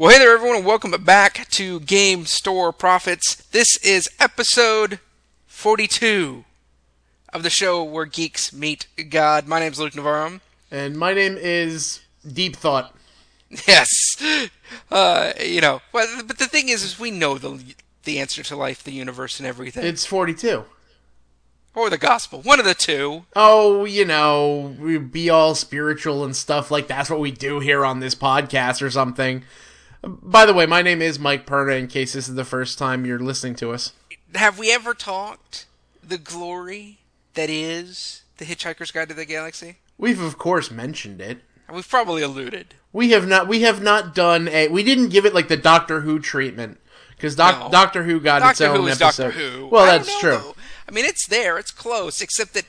Well, hey there, everyone, and welcome back to Game Store Profits. This is episode 42 of the show where geeks meet God. My name's Luke Navarro. And my name is Deep Thought. Yes. Uh, you know, but, but the thing is, is we know the the answer to life, the universe, and everything. It's 42. or the gospel. One of the two. Oh, you know, we be all spiritual and stuff like that's what we do here on this podcast or something. By the way, my name is Mike Perna in case this is the first time you're listening to us. Have we ever talked the glory that is the Hitchhiker's Guide to the Galaxy? We've of course mentioned it. We've probably alluded. We have not we have not done a we didn't give it like the Doctor Who treatment because doc, No. Doctor Who got its own Who is episode. Doctor Who. Well, I that's know, true. though. I mean, it's there, it's close, except that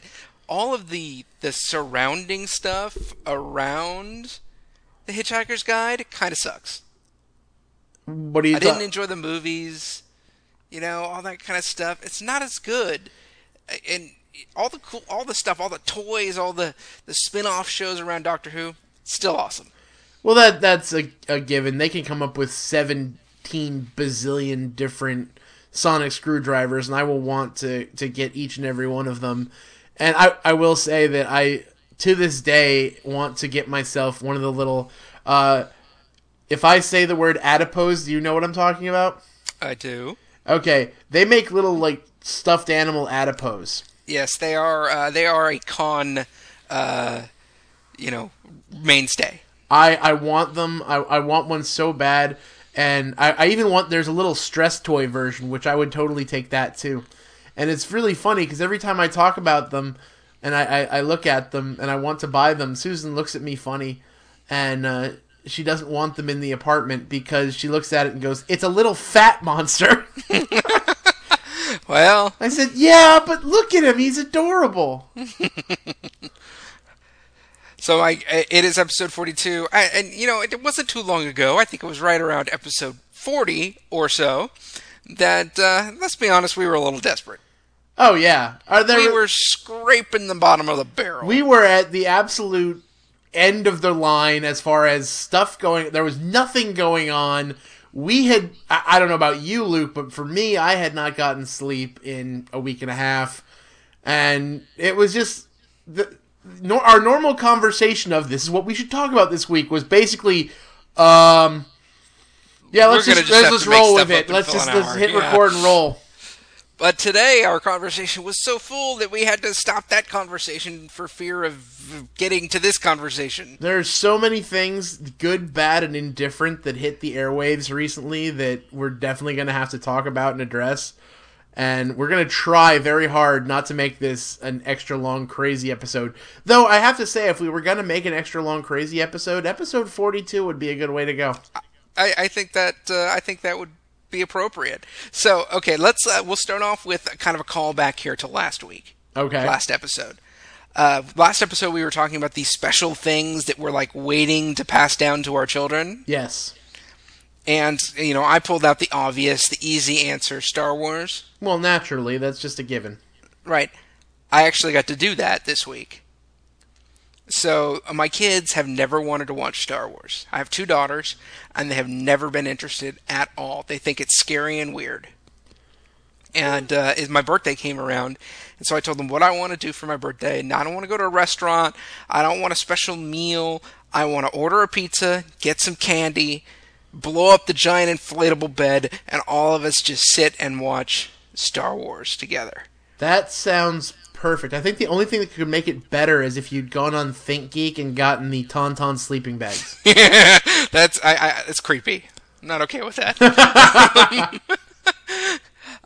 all of the the surrounding stuff around the Hitchhiker's Guide kind of sucks. What do you I didn't enjoy the movies, you know, all that kind of stuff. It's not as good, and all the cool, all the stuff, all the toys, all the the spin-off shows around Doctor Who, still awesome. Well, that that's a, a given. They can come up with seventeen bazillion different sonic screwdrivers, and I will want to to get each and every one of them. And I I will say that I to this day want to get myself one of the little. Uh, if I say the word adipose, do you know what I'm talking about? I do. Okay, they make little like stuffed animal adipose. Yes, they are. Uh, they are a con, uh, you know, mainstay. I, I want them. I, I want one so bad. And I, I even want, there's a little stress toy version, which I would totally take that too. And it's really funny because every time I talk about them and I, I, I look at them and I want to buy them, Susan looks at me funny and uh, she doesn't want them in the apartment because she looks at it and goes, It's a little fat monster. Well, I said, Yeah, but look at him. He's adorable. so I, it is episode forty-two, I, and you know, it wasn't too long ago. I think it was right around episode forty or so. That uh, let's be honest, we were a little desperate. Oh, yeah. Are there, We were scraping the bottom of the barrel. we were at the absolute end of the line as far as stuff going there was nothing going on. We had I, I don't know about you luke but for me i had not gotten sleep in a week and a half. And it was just the nor, our normal conversation of this is what we should talk about this week was basically um yeah let's We're just, just let's to just roll with it. let's just let's hit yeah. record and roll But today our conversation was so full that we had to stop that conversation for fear of getting to this conversation. There are so many things, good, bad, and indifferent, that hit the airwaves recently that we're definitely going to have to talk about and address. And we're going to try very hard not to make this an extra long, crazy episode. Though I have to say, if we were going to make an extra long, crazy episode, episode 42 would be a good way to go. I, I think that uh, I think that would be appropriate. So okay, let's uh, we'll start off with kind of a callback here to last week, Okay. last episode. Uh, last episode we were talking about these special things that we're like waiting to pass down to our children, Yes. and you know I pulled out the obvious, the easy answer: Star Wars. Well, naturally, that's just a given. Right. I actually got to do that this week. So uh, my kids have never wanted to watch Star Wars. I have two daughters, and they have never been interested at all. They think it's scary and weird. And uh, as my birthday came around, and so I told them what I want to do for my birthday. And I don't want to go to a restaurant. I don't want a special meal. I want to order a pizza, get some candy, blow up the giant inflatable bed, and all of us just sit and watch Star Wars together. That sounds perfect. I think the only thing that could make it better is if you'd gone on ThinkGeek and gotten the Tauntaun sleeping bags. That's I, I that's creepy. I'm not okay with that.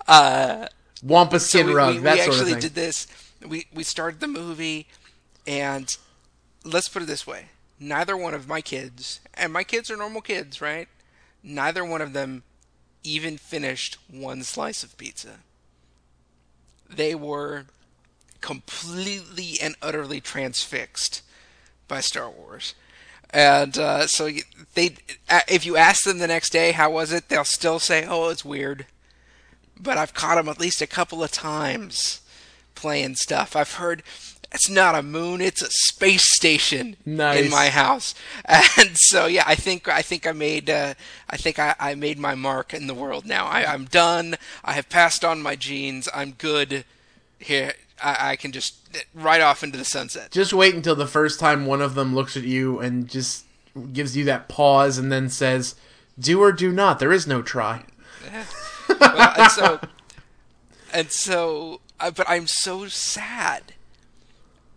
Uh, Wampa skin we, rug, we, that we sort of actually thing. did this. We we started the movie, and let's put it this way: neither one of my kids, and my kids are normal kids, right? Neither one of them even finished one slice of pizza. They were completely and utterly transfixed by Star Wars. And uh, so they, if you ask them the next day how was it, they'll still say, "Oh, it's weird." But I've caught them at least a couple of times playing stuff. I've heard it's not a moon, it's a space station Nice. in my house. And so yeah, I think I think I made uh, I think I, I made my mark in the world now. I, I'm done. I have passed on my genes. I'm good. Here I, I can just right off into the sunset. Just wait until the first time one of them looks at you and just gives you that pause and then says, "Do or do not. There is no try." well, and so and so uh, but i'm so sad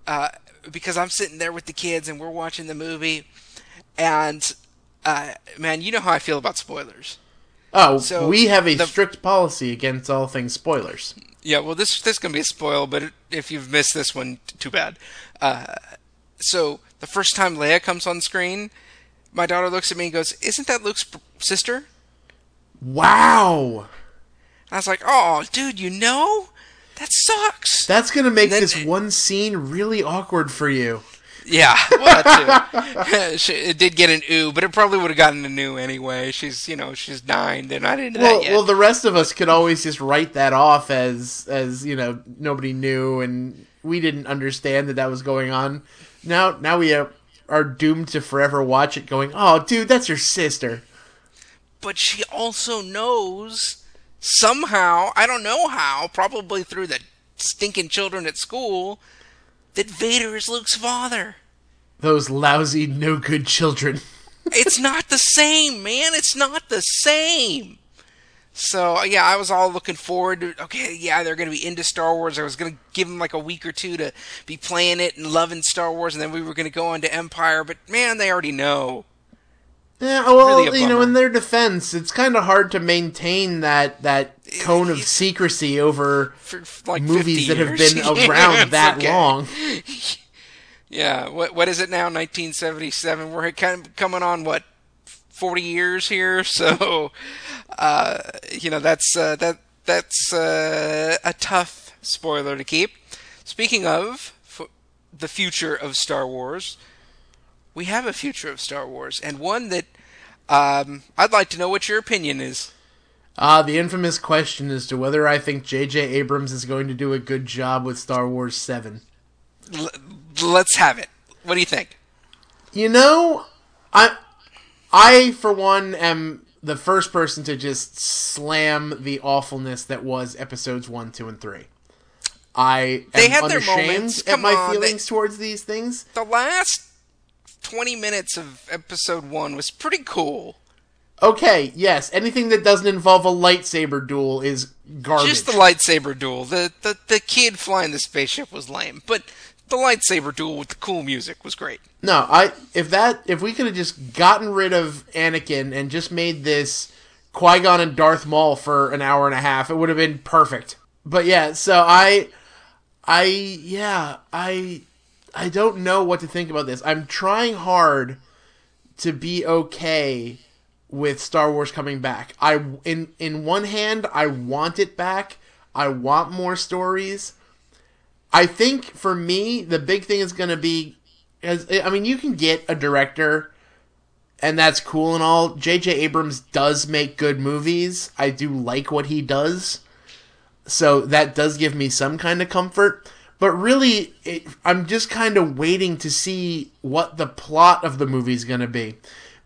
uh, because i'm sitting there with the kids and we're watching the movie and uh, man you know how i feel about spoilers Oh, So, we have a the- strict policy against all things spoilers. Yeah well this this is gonna be a spoil but if you've missed this one too bad uh, so the first time leia comes on screen my daughter looks at me and goes isn't that luke's sister Wow. i was like oh dude you know that sucks That's going to make Then- this one scene really awkward for you. Yeah, well, that too. She- it did get an ooh, but it probably would have gotten a new anyway. She's, you know, she's nine. They're not into Well, that yet. well, the rest of us could always just write that off as as you know nobody knew and we didn't understand that that was going on. Now, now we are, are doomed to forever watch it, going, "Oh, dude, that's your sister." but she also knows somehow, I don't know how, probably through the stinking children at school, that Vader is Luke's father. Those lousy, no good children. It's not the same, man. It's not the same. So yeah, I was all looking forward to. Okay, yeah, they're going to be into Star Wars. I was going to give them like a week or two to be playing it and loving Star Wars, and then we were going to go on to Empire. But man, they already know. Yeah, well, Really you know, in their defense, it's kind of hard to maintain that that cone of secrecy over For, like movies that have been Yeah, around it's that okay. long. Yeah, what what is it now? 1977. We're kind of coming on what 40 years here. So, uh, you know, that's uh, that that's uh, a tough spoiler to keep. Speaking of f- the future of Star Wars, we have a future of Star Wars, and one that um, I'd like to know what your opinion is. Ah, the infamous question as to whether I think J.J. Abrams is going to do a good job with Star Wars 7. L- let's have it. What do you think? You know, I, I for one am the first person to just slam the awfulness that was episodes one, two, and three. I They am had their moments. at Come my on, they- feelings towards these things. The last 20 minutes of episode one was pretty cool. Okay, yes, anything that doesn't involve a lightsaber duel is garbage. Just the lightsaber duel. The, the the kid flying the spaceship was lame, but the lightsaber duel with the cool music was great. No, I if that if we could have just gotten rid of Anakin and just made this Qui Gon and Darth Maul for an hour and a half, it would have been perfect. But yeah, so I, I yeah, I, I don't know what to think about this. I'm trying hard to be okay with Star Wars coming back. I in in one hand, I want it back. I want more stories. I think for me, the big thing is going to be, as I mean, you can get a director, and that's cool and all. J.J. Abrams does make good movies. I do like what he does, so that does give me some kind of comfort. But really, it, I'm just kind of waiting to see what the plot of the movie is going to be.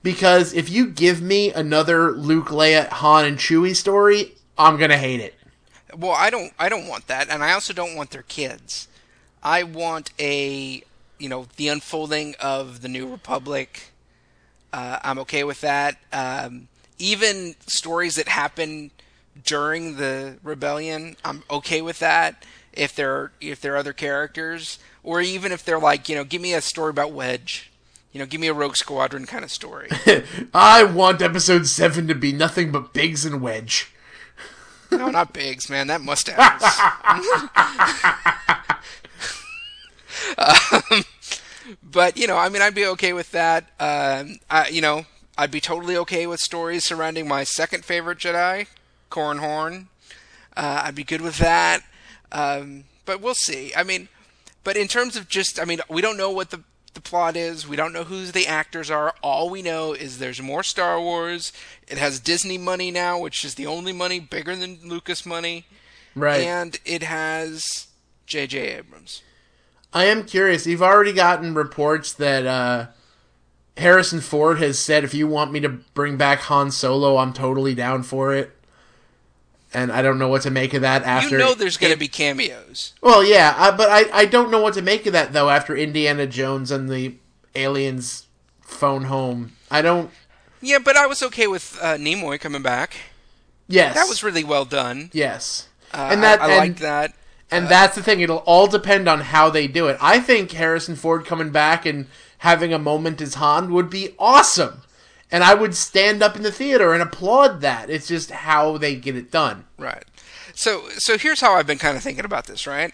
Because if you give me another Luke, Leia, Han, and Chewie story, I'm going to hate it. Well, I don't I don't want that, and I also don't want their kids. I want a you know the unfolding of the New Republic. Uh, I'm okay with that. Um, even stories that happen during the rebellion, I'm okay with that. If they're if they're other characters, or even if they're like you know, give me a story about Wedge. You know, give me a Rogue Squadron kind of story. I want episode 7 to be nothing but Biggs and Wedge. no, not Biggs, man. That mustache. um, but you know, I mean, I'd be okay with that. Um, I, you know, I'd be totally okay with stories surrounding my second favorite Jedi, Corran Horn. Uh, I'd be good with that. Um, but we'll see. I mean, but in terms of just, I mean, we don't know what the the plot is. We don't know who the actors are. All we know is there's more Star Wars. It has Disney money now, which is the only money bigger than Lucas money, Right. and it has J.J. Abrams. I am curious. You've already gotten reports that uh, Harrison Ford has said, if you want me to bring back Han Solo, I'm totally down for it. And I don't know what to make of that after. You know there's going to be cameos. Well, yeah, but I, I don't know what to make of that, though, after Indiana Jones and the aliens phone home. I don't. Yeah, but I was okay with uh, Nimoy coming back. Yes. That was really well done. Yes. Uh, and that I, I and, liked that. And that's the thing; it'll all depend on how they do it. I think Harrison Ford coming back and having a moment as Han would be awesome, and I would stand up in the theater and applaud that. It's just how they get it done. Right. So, so here's how I've been kind of thinking about this. Right.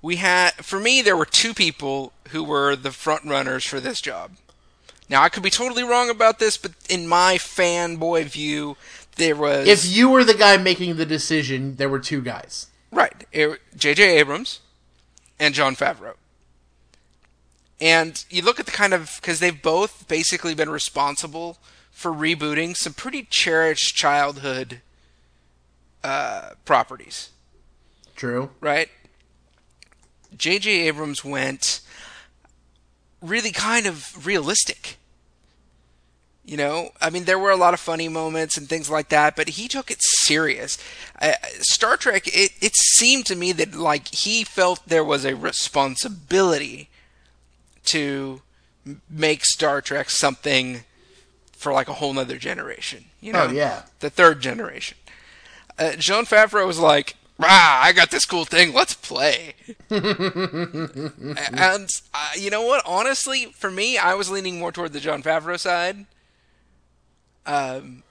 We had, for me, there were two people who were the front runners for this job. Now, I could be totally wrong about this, but in my fanboy view, there was. If you were the guy making the decision, there were two guys. Right. J.J. Abrams and Jon Favreau. And you look at the kind of. Because they've both basically been responsible for rebooting some pretty cherished childhood uh, properties. True. Right? J.J. Abrams went really kind of realistic. You know, I mean, there were a lot of funny moments and things like that, but he took it serious. Uh, Star Trek, it, it seemed to me that, like, he felt there was a responsibility to make Star Trek something for, like, a whole nother generation. You know? Oh, yeah. The third generation. Uh, Jon Favreau was like, ah, I got this cool thing. Let's play. and uh, you know what? Honestly, for me, I was leaning more toward the Jon Favreau side. Um,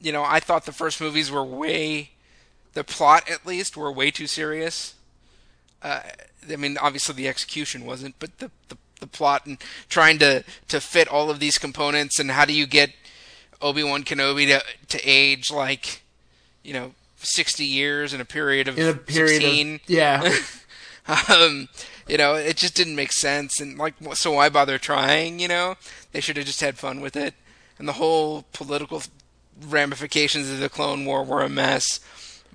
you know, I thought the first movies were way, the plot at least, were way too serious. Uh, I mean, obviously the execution wasn't, but the, the the plot and trying to to fit all of these components and how do you get Obi Wan Kenobi to to age like, you know, 60 years in a period of in a period 16. Of, yeah. um, you know, it just didn't make sense. And like, so why bother trying? You know, they should have just had fun with it. And the whole political ramifications of the Clone War were a mess.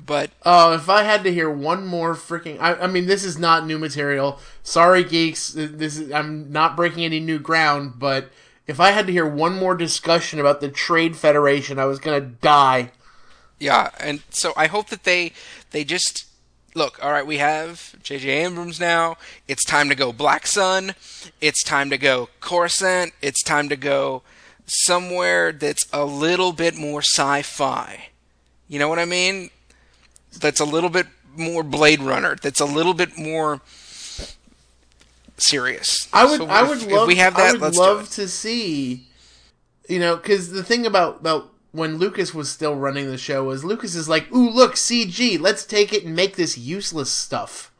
But oh, if I had to hear one more freaking, I, I mean, this is not new material. Sorry, geeks. This is I'm not breaking any new ground, but if I had to hear one more discussion about the Trade Federation, I was gonna die. Yeah, and so I hope that they they just look. All right, we have J.J. Abrams now. It's time to go Black Sun. It's time to go Coruscant. It's time to go somewhere that's a little bit more sci-fi. You know what I mean? That's a little bit more Blade Runner. That's a little bit more serious. I would, So I if- would love, we have I would love to see, you know, because the thing about about when Lucas was still running the show was Lucas is like, ooh, look, CG, let's take it and make this useless stuff.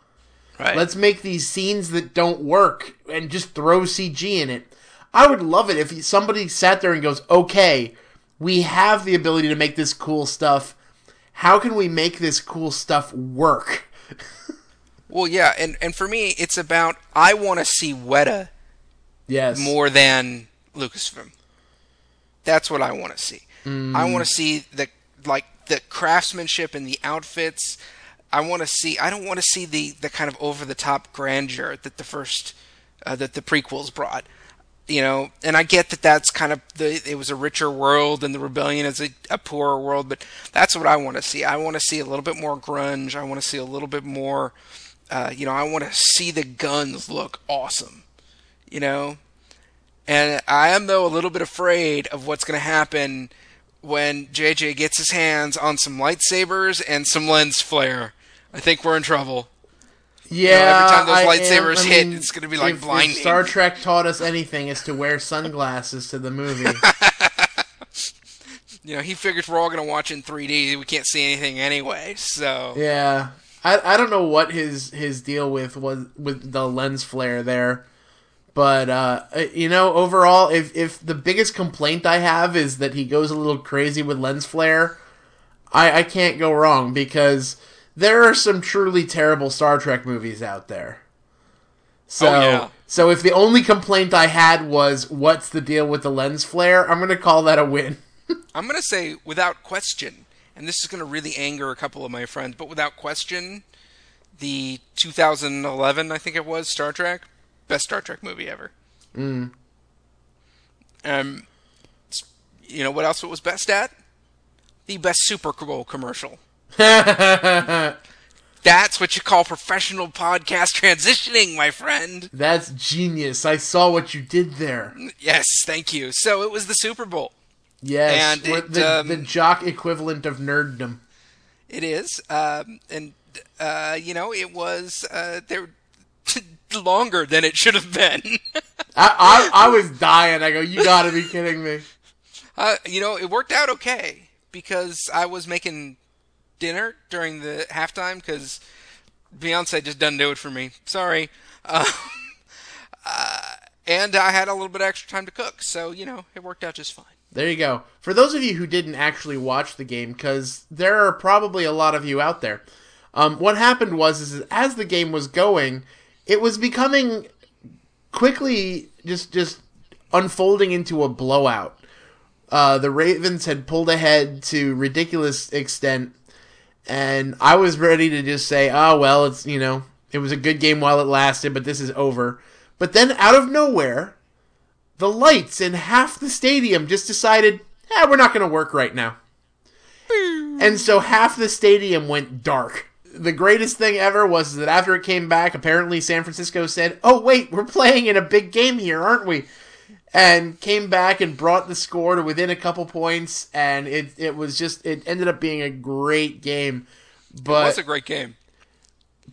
Right. Let's make these scenes that don't work and just throw CG in it. I would love it if somebody sat there and goes, okay, we have the ability to make this cool stuff. How can we make this cool stuff work? Well, yeah, and and for me, it's about I want to see Weta Yes. more than Lucasfilm. That's what I want to see. I want to see the like the craftsmanship and the outfits. I want to see. I don't want to see the the kind of over the top grandeur that the first uh, that the prequels brought. You know, and I get that that's kind of the it was a richer world and the rebellion is a, a poorer world, but that's what I want to see. I want to see a little bit more grunge. I want to see a little bit more. Uh, you know, I want to see the guns look awesome. You know, and I am though a little bit afraid of what's going to happen when JJ gets his hands on some lightsabers and some lens flare. I think we're in trouble. Yeah, every time those I lightsabers am- I hit, mean, it's gonna be, like, if- if blinding. Star Trek taught us anything, is to wear sunglasses to the movie. You know, he figures we're all going to watch in 3D. We can't see anything anyway. So yeah, I I don't know what his his deal with was with the lens flare there, but uh, you know, overall, if if the biggest complaint I have is that he goes a little crazy with lens flare, I I can't go wrong because there are some truly terrible Star Trek movies out there. So, Oh, yeah. so if the only complaint I had was what's the deal with the lens flare, I'm gonna call that a win. I'm going to say without question, and this is going to really anger a couple of my friends, but without question, the 2011, I think it was, Star Trek. Best Star Trek movie ever. Mm. Um, you know what else it was best at? The best Super Bowl commercial. That's what you call professional podcast transitioning, my friend. That's genius. I saw what you did there. Yes, thank you. So it was the Super Bowl. Yes, And it, the, um, the jock equivalent of nerddom. It is, um, and uh, you know, it was uh, there longer than it should have been. I, I I was dying. I go, you got to be kidding me. uh, you know, it worked out okay because I was making dinner during the halftime because Beyonce just doesn't do it for me. Sorry. Uh, uh, and I had a little bit extra time to cook, so you know, it worked out just fine. There you go. For those of you who didn't actually watch the game, because there are probably a lot of you out there, um, what happened was is as the game was going, it was becoming quickly just just unfolding into a blowout. Uh, the Ravens had pulled ahead to ridiculous extent, and I was ready to just say, "Oh well, it's you know, it was a good game while it lasted, but this is over." But then, out of nowhere, the lights in half the stadium just decided, "Yeah, we're not going to work right now." And so half the stadium went dark. The greatest thing ever was that after it came back, apparently San Francisco said, "Oh wait, we're playing in a big game here, aren't we?" And came back and brought the score to within a couple points, and it it was just it ended up being a great game. But it was a great game.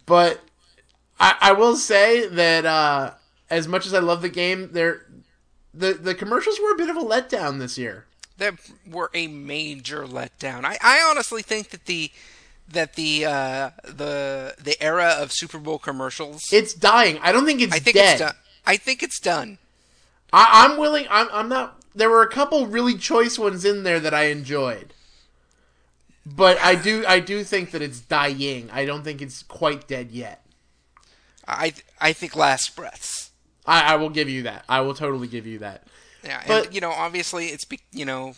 but I, I will say that uh, as much as I love the game, there the the commercials were a bit of a letdown this year. that were a major letdown. I, I honestly think that the that the uh, the the era of Super Bowl commercials. It's dying. I don't think it's I think dead. it's done. I think it's done. I, I'm willing. I'm, I'm not. There were a couple really choice ones in there that I enjoyed, but I do. I do think that it's dying. I don't think it's quite dead yet. I I think last breaths. I, I will give you that. I will totally give you that. Yeah, But- and you know, obviously, it's you know,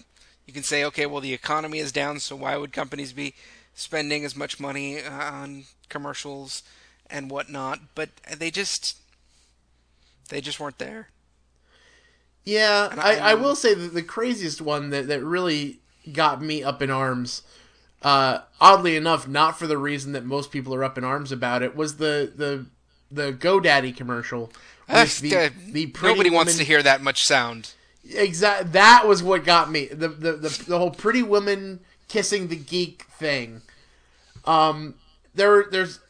you can say, okay, well, the economy is down, so why would companies be spending as much money uh, on commercials and whatnot? But they just they just weren't there. Yeah, I, I- will say that the craziest one that, that really got me up in arms, uh, oddly enough, not for the reason that most people are up in arms about it, was the the the GoDaddy commercial. the, Uh, the pretty nobody wants woman- to hear that much sound. Exactly, That was what got me. The, the the the whole pretty woman kissing the geek thing. Um, there there's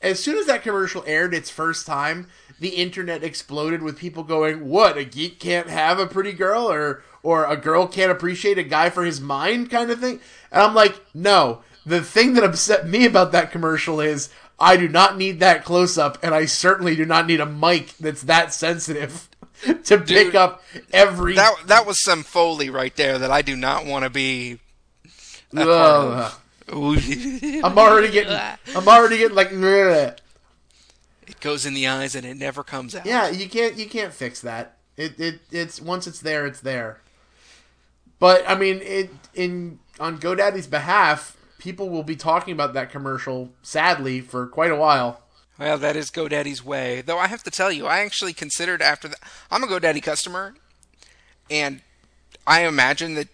as soon as that commercial aired its first time, the internet exploded with people going, "What? A geek can't have a pretty girl, or or a girl can't appreciate a guy for his mind," kind of thing. And I'm like, no. The thing that upset me about that commercial is I do not need that close up, and I certainly do not need a mic that's that sensitive to pick up every. That that was some foley right there that I do not want to be. a part Ugh. of. I'm already getting. I'm already getting like. Goes in the eyes and it never comes out. Yeah, you can't. You can't fix that. It. It. It's once it's there, it's there. But I mean, it in on GoDaddy's behalf, people will be talking about that commercial sadly for quite a while. Well, that is GoDaddy's way. Though I have to tell you, I actually considered after that. I'm a GoDaddy customer, and I imagine that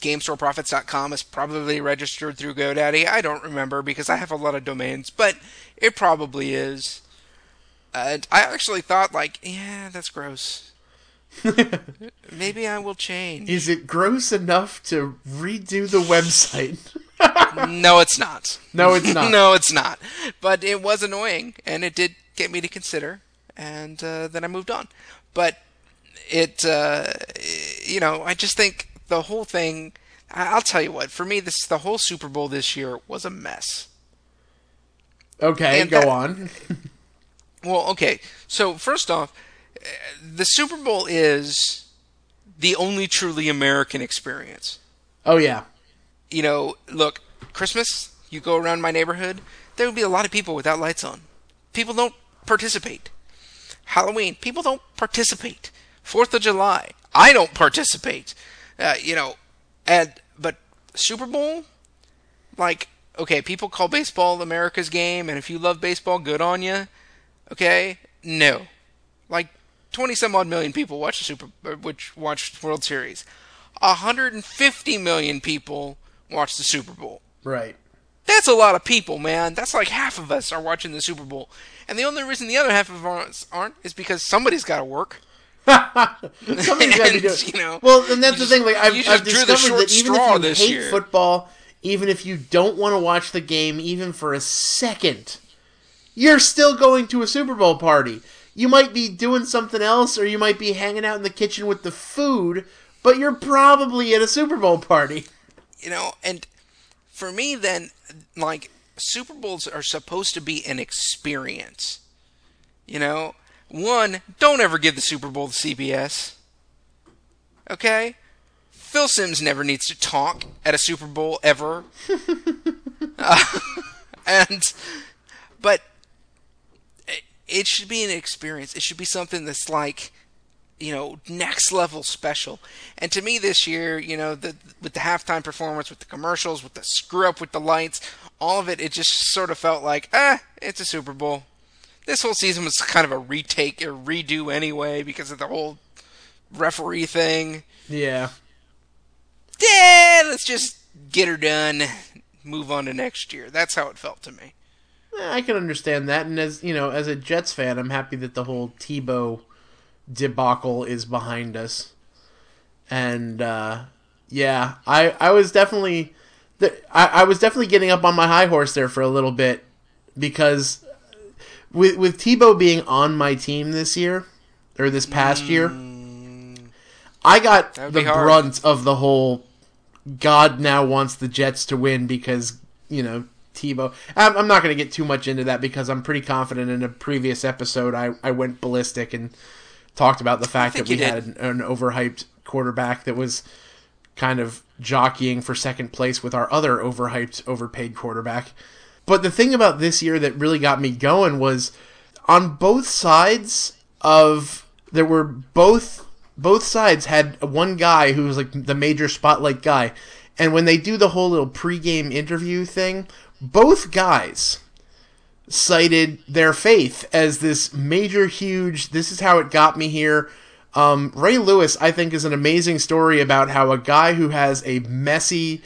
GameStoreProfits.com is probably registered through GoDaddy. I don't remember because I have a lot of domains, but it probably is. And I actually thought, like, yeah, that's gross. Maybe I will change. Is it gross enough to redo the website? no, it's not. No, it's not. no, it's not. But it was annoying, and it did get me to consider, and uh, then I moved on. But it, uh, you know, I just think the whole thing. I'll tell you what. For me, this the whole Super Bowl this year was a mess. okay, And go that- on. Well, okay. So first off, uh, the Super Bowl is the only truly American experience. Oh yeah. you know, look, Christmas, you go around my neighborhood, there would be a lot of people without lights on. People don't participate. Halloween, people don't participate. Fourth of July, I don't participate. Uh, you know, and but Super Bowl, like okay, people call baseball America's game, and if you love baseball, good on you. Okay, no, like twenty some odd million people watch the Super, uh, which watch World Series. 150 million people watch the Super Bowl. Right. That's a lot of people, man. That's like half of us are watching the Super Bowl. And the only reason the other half of us aren't is because somebody's got to work. Somebody's got to And, doing. you know, well, and that's the just- thing. Like I've, I've just drew the discovered that even if you hate year. football, even if you don't want to watch the game, even for a second, you're still going to a Super Bowl party. You might be doing something else, or you might be hanging out in the kitchen with the food, but you're probably at a Super Bowl party. you know, and for me, then, like, Super Bowls are supposed to be an experience. You know, one, don't ever give the Super Bowl to CBS. Okay? Phil Simms never needs to talk at a Super Bowl ever. Uh, and, but it- should be an experience. It should be something that's like, you know, next level special. And to me this year, you know, the with the halftime performance, with the commercials, with the screw up with the lights, all of it, it just sort of felt like, ah, it's a Super Bowl. This whole season was kind of a retake or redo anyway because of the whole referee thing. Yeah. Yeah, let's just get her done, move on to next year. That's how it felt to me. Eh, I can understand that, and as you know, as a Jets fan, I'm happy that the whole Tebow debacle is behind us. And uh, yeah, I I was definitely, the, I, I was definitely getting up on my high horse there for a little bit because with with Tebow being on my team this year or this past year, I got the brunt of the whole. God now wants the Jets to win because you know Tebow. I'm, I'm not going to get too much into that because I'm pretty confident. In a previous episode, I I went ballistic and talked about the fact that we had an, an overhyped quarterback that was kind of jockeying for second place with our other overhyped, overpaid quarterback. But the thing about this year that really got me going was on both sides of there were both both sides had one guy who was like the major spotlight guy. And when they do the whole little pregame interview thing, both guys cited their faith as this major, huge, this is how it got me here. Um, Ray Lewis, I think, is an amazing story about how a guy who has a messy,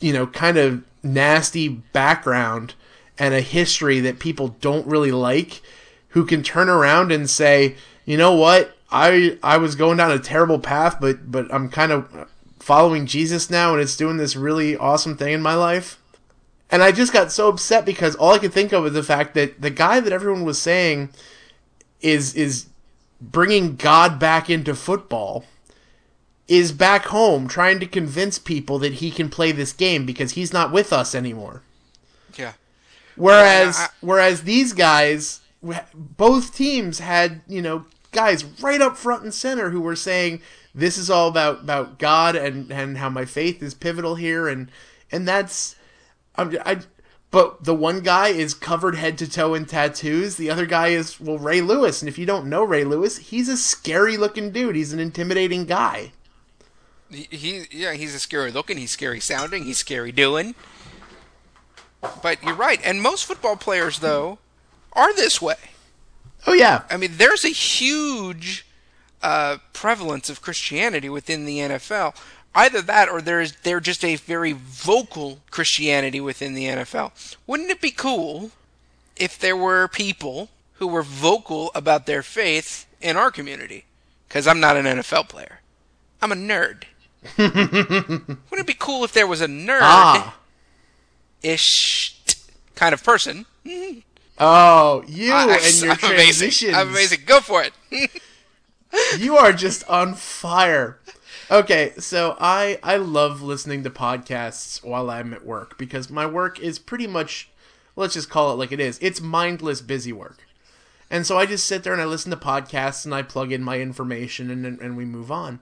you know, kind of nasty background and a history that people don't really like, who can turn around and say, you know what, I I was going down a terrible path, but but I'm kind of following Jesus now, and it's doing this really awesome thing in my life. And I just got so upset because all I could think of was the fact that the guy that everyone was saying is is bringing God back into football is back home trying to convince people that he can play this game because he's not with us anymore. Yeah. Whereas Yeah, I- whereas these guys both teams had, you know, guys right up front and center who were saying this is all about about God and and how my faith is pivotal here and and that's I'm, I but the one guy is covered head to toe in tattoos. The other guy is well Ray Lewis, and if you don't know Ray Lewis, he's a scary looking dude. He's an intimidating guy. He, he yeah, he's a scary looking, he's scary sounding, he's scary doing. But you're right, and most football players though are this way. Oh yeah, I mean, there's a huge uh, prevalence of Christianity within the NFL. Either that, or there's they're just a very vocal Christianity within the NFL. Wouldn't it be cool if there were people who were vocal about their faith in our community? Because I'm not an NFL player. I'm a nerd. Wouldn't it be cool if there was a nerd ah, ish kind of person? oh you I- and your I'm amazing. I'm amazing. Go for it. you are just on fire. Okay, so I I love listening to podcasts while I'm at work because my work is pretty much let's just call it like it is. It's mindless busy work. And so I just sit there and I listen to podcasts and I plug in my information and and we move on.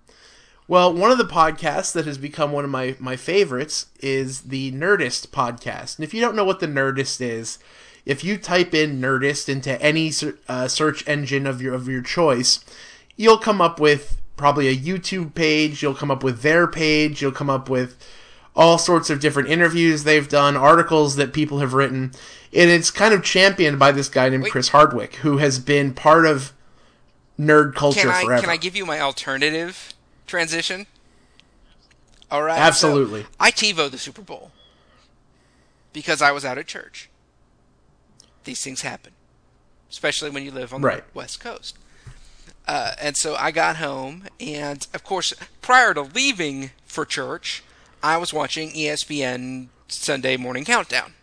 Well, one of the podcasts that has become one of my, my favorites is the Nerdist podcast. And if you don't know what the Nerdist is, if you type in Nerdist into any uh, search engine of your of your choice, you'll come up with probably a YouTube page. You'll come up with their page. You'll come up with all sorts of different interviews they've done, articles that people have written, and it's kind of championed by this guy named Wait. Chris Hardwick, who has been part of nerd culture Can I forever. can I give you my alternative transition? All right. Absolutely. So I TiVo the Super Bowl because I was out at church. These things happen, especially when you live on the Right. West Coast. Uh, and so I got home, and of course, prior to leaving for church, I was watching ESPN Sunday Morning Countdown.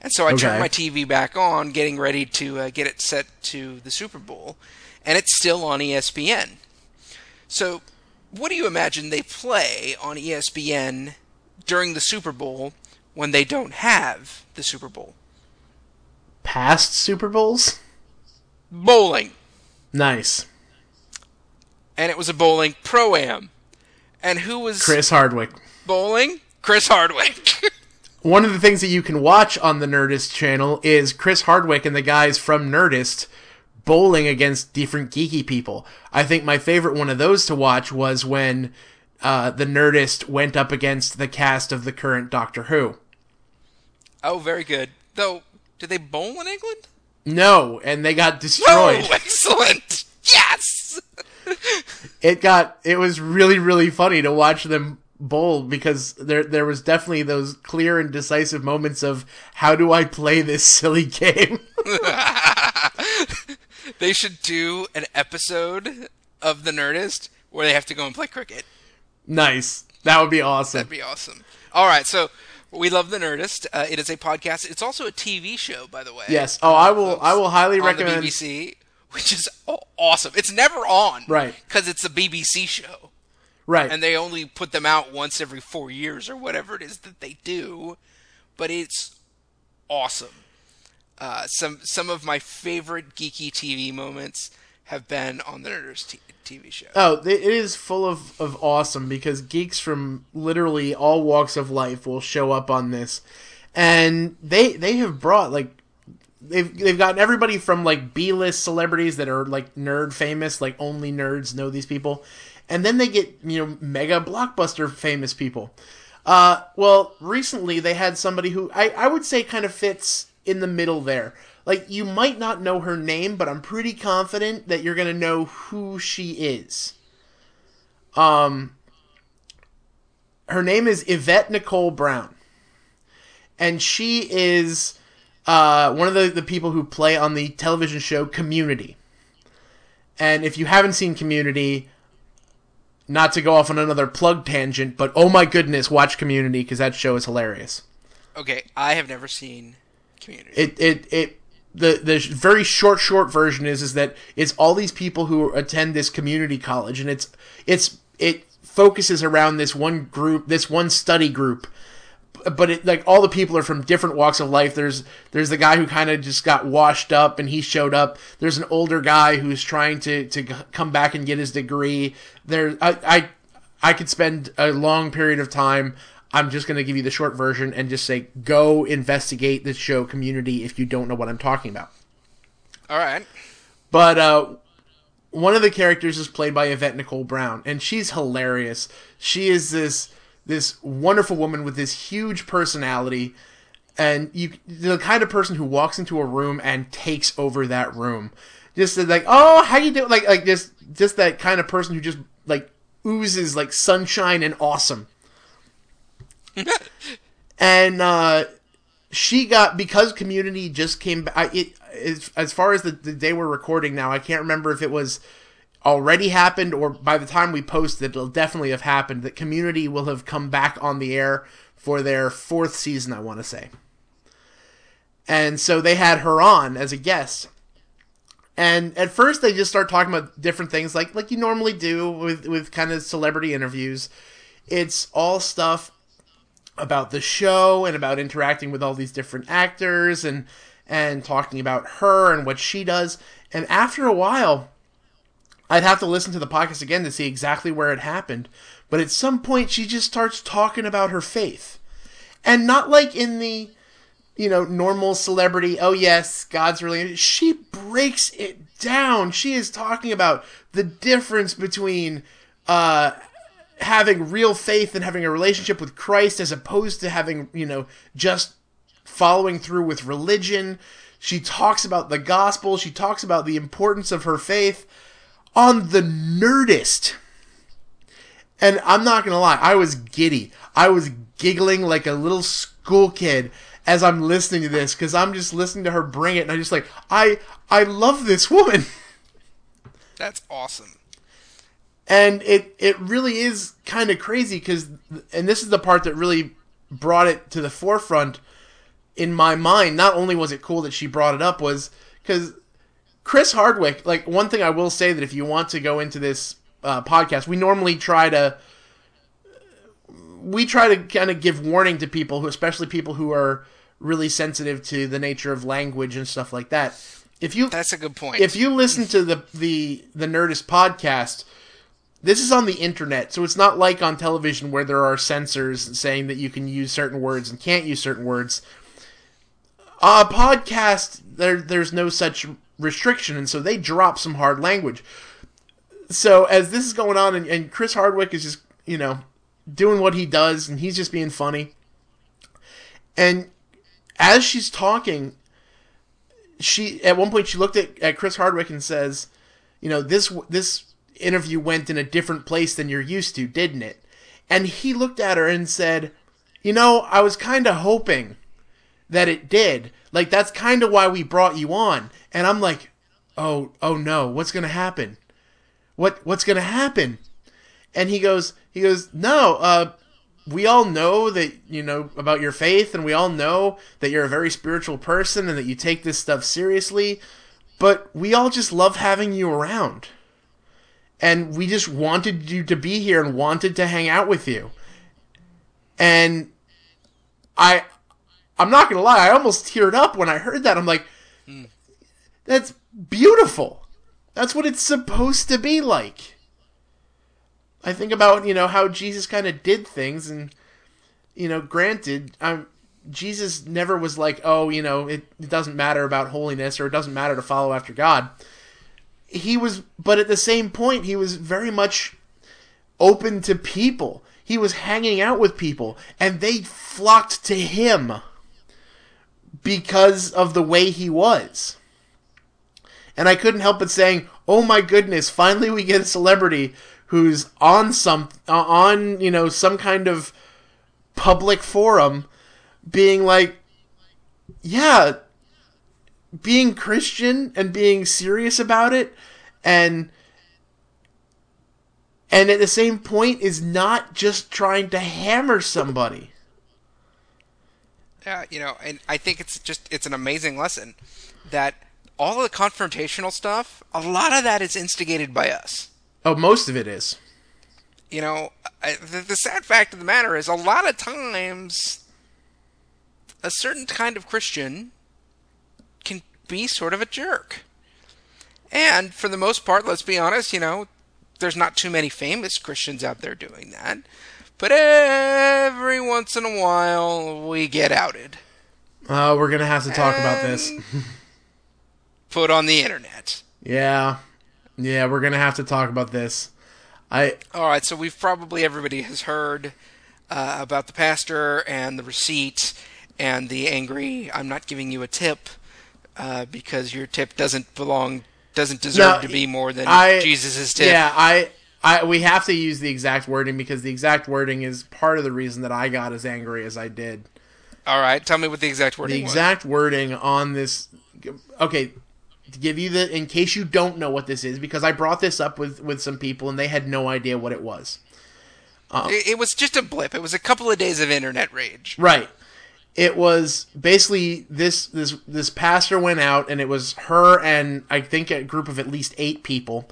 And so I Okay. turned my TV back on, getting ready to uh, get it set to the Super Bowl, and it's still on ESPN. So, what do you imagine they play on ESPN during the Super Bowl when they don't have the Super Bowl? Past Super Bowls? Bowling. Nice. And it was a bowling pro am. And who was Chris Hardwick. bowling? Chris Hardwick. One of the things that you can watch on the Nerdist channel is Chris Hardwick and the guys from Nerdist bowling against different geeky people. I think my favorite one of those to watch was when uh, the Nerdist went up against the cast of the current Doctor Who. oh, very good. Though, did they bowl in England? No, and they got Oh, destroyed. excellent! Yes! it got it was really really funny to watch them bowl because there there was definitely those clear and decisive moments of how do I play this silly game. They should do an episode of The Nerdist where they have to go and play cricket. nice. That would be awesome. That'd be awesome. All right, so we love The Nerdist. Uh, it is a podcast. It's also a TV show, by the way. Yes. Oh, I will I will highly on recommend the BBC, which is awesome. It's never on, Right. Because it's a BBC show, Right. and they only put them out once every four years or whatever it is that they do. But it's awesome. Uh, some some of my favorite geeky TV moments have been on the Nerdist TV show. Oh, it is full of, of awesome because geeks from literally all walks of life will show up on this, and they they have brought like they've they've gotten everybody from like B list celebrities that are like nerd famous, like only nerds know these people, and then they get you know mega blockbuster famous people. Uh, well, recently they had somebody who I, I would say kind of fits in the middle there. Like you might not know her name, but I'm pretty confident that you're gonna know who she is. Um, her name is Yvette Nicole Brown, and she is uh, one of the, the people who play on the television show Community. And if you haven't seen Community, not to go off on another plug tangent, but oh my goodness, watch Community because that show is hilarious. Okay, I have never seen Community. It it it the the very short short version is is that it's all these people who attend this community college and it's it's it focuses around this one group, this one study group. But it, like all the people are from different walks of life. There's there's the guy who kind of just got washed up and he showed up. There's an older guy who's trying to to come back and get his degree. There I I I could spend a long period of time. I'm just going to give you the short version and just say go investigate the show community if you don't know what I'm talking about. All right. But uh, one of the characters is played by Yvette Nicole Brown, and she's hilarious. She is this this wonderful woman with this huge personality, and you the kind of person who walks into a room and takes over that room. Just like, oh, how you doing? Like, like just just that kind of person who just like oozes like sunshine and awesome. and uh, she got because community just came back it as, as far as the, the day we're recording now i can't remember if it was already happened or by the time we post it it'll definitely have happened that community will have come back on the air for their fourth season i want to say. And so they had her on as a guest. And at first they just start talking about different things like like you normally do with with kind of celebrity interviews. It's all stuff about the show and about interacting with all these different actors and and talking about her and what she does. And after a while, I'd have to listen to the podcast again to see exactly where it happened. But at some point, she just starts talking about her faith, and not like in the you know normal celebrity. Oh yes, God's really. She breaks it down. She is talking about the difference between uh having real faith and having a relationship with Christ as opposed to having, you know, just following through with religion. She talks about the gospel, she talks about the importance of her faith on the Nerdist. And I'm not going to lie, I was giddy. I was giggling like a little school kid as I'm listening to this cuz I'm just listening to her bring it and I just like I I love this woman. That's awesome. And it it really is kind of crazy cuz and this is the part that really brought it to the forefront in my mind. Not only was it cool that she brought it up was cuz Chris Hardwick, like one thing I will say that if you want to go into this uh, podcast, we normally try to we try to kind of give warning to people who, especially people who are really sensitive to the nature of language and stuff like that. If you That's a good point. if you listen to the the the Nerdist podcast, this is on the internet, so it's not like on television where there are censors saying that you can use certain words and can't use certain words. A podcast, there there's no such restriction, and so they drop some hard language. So as this is going on, and, and Chris Hardwick is just you know doing what he does, and he's just being funny, and as she's talking, she at one point she looked at, at Chris Hardwick and says, "You know this this interview went in a different place than you're used to, didn't it?" And he looked at her and said, "You know, I was kind of hoping that it did. Like that's kind of why we brought you on." And I'm like, "Oh, oh no, what's going to happen? What what's going to happen?" And he goes, he goes, "No, uh we all know that you know about your faith and we all know that you're a very spiritual person and that you take this stuff seriously but we all just love having you around and we just wanted you to be here and wanted to hang out with you. And i i'm not gonna lie i almost teared up when i heard that. I'm like that's beautiful. That's what it's supposed to be like. I think about you know how Jesus kind of did things, and you know, granted, um, Jesus never was like, oh, you know, it, it doesn't matter about holiness or it doesn't matter to follow after God. He was, but at the same point, he was very much open to people. He was hanging out with people, and they flocked to him because of the way he was. And I couldn't help but saying, "Oh my goodness! Finally, we get a celebrity who's on some uh, on you know some kind of public forum being like yeah being christian and being serious about it and and at the same point is not just trying to hammer somebody Yeah, you know, and I think it's just it's an amazing lesson that all of the confrontational stuff, a lot of that is instigated by us. oh most of it is You know, I, the, the sad fact of the matter is, a lot of times, a certain kind of Christian can be sort of a jerk. And for the most part, let's be honest, you know, there's not too many famous Christians out there doing that. But every once in a while, we get outed, uh, we're gonna have to talk about this put on the internet. yeah yeah we're gonna have to talk about this i All right, so we've probably everybody has heard uh, about the pastor and the receipt and the angry. I'm not giving you a tip uh, because your tip doesn't belong, doesn't deserve No, to be more than I- Jesus's tip. Yeah, I, I, we have to use the exact wording because the exact wording is part of the reason that I got as angry as I did. All right, tell me what the exact wording The exact wording on this. Okay, to give you the in case you don't know what this is, because I brought this up with with some people and they had no idea what it was. was. It, it was just a blip. It was a couple of days of internet rage. Right. It was basically this this this pastor went out and it was her and I think a group of at least eight people.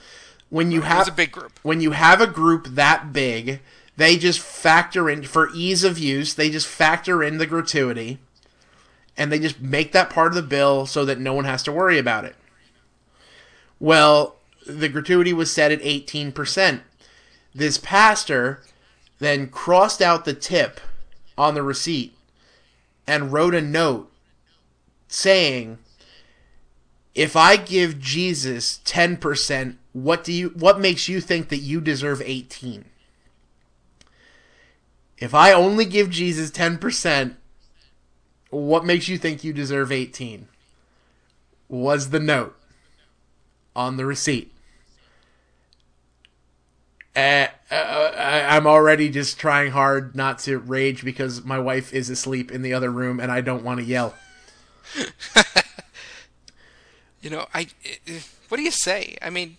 When you have a big group. when you have a group that big, they just factor in for ease of use, they just factor in the gratuity and they just make that part of the bill so that no one has to worry about it. Well, the gratuity was set at 18%. This pastor then crossed out the tip on the receipt and wrote a note saying if I give Jesus 10%, what do you what makes you think that you deserve 18? if I only give Jesus 10%, what makes you think you deserve 18? Was the note on the receipt. Uh, uh, I, I'm already just trying hard not to rage because my wife is asleep in the other room and I don't want to yell. You know, I. What do you say? I mean,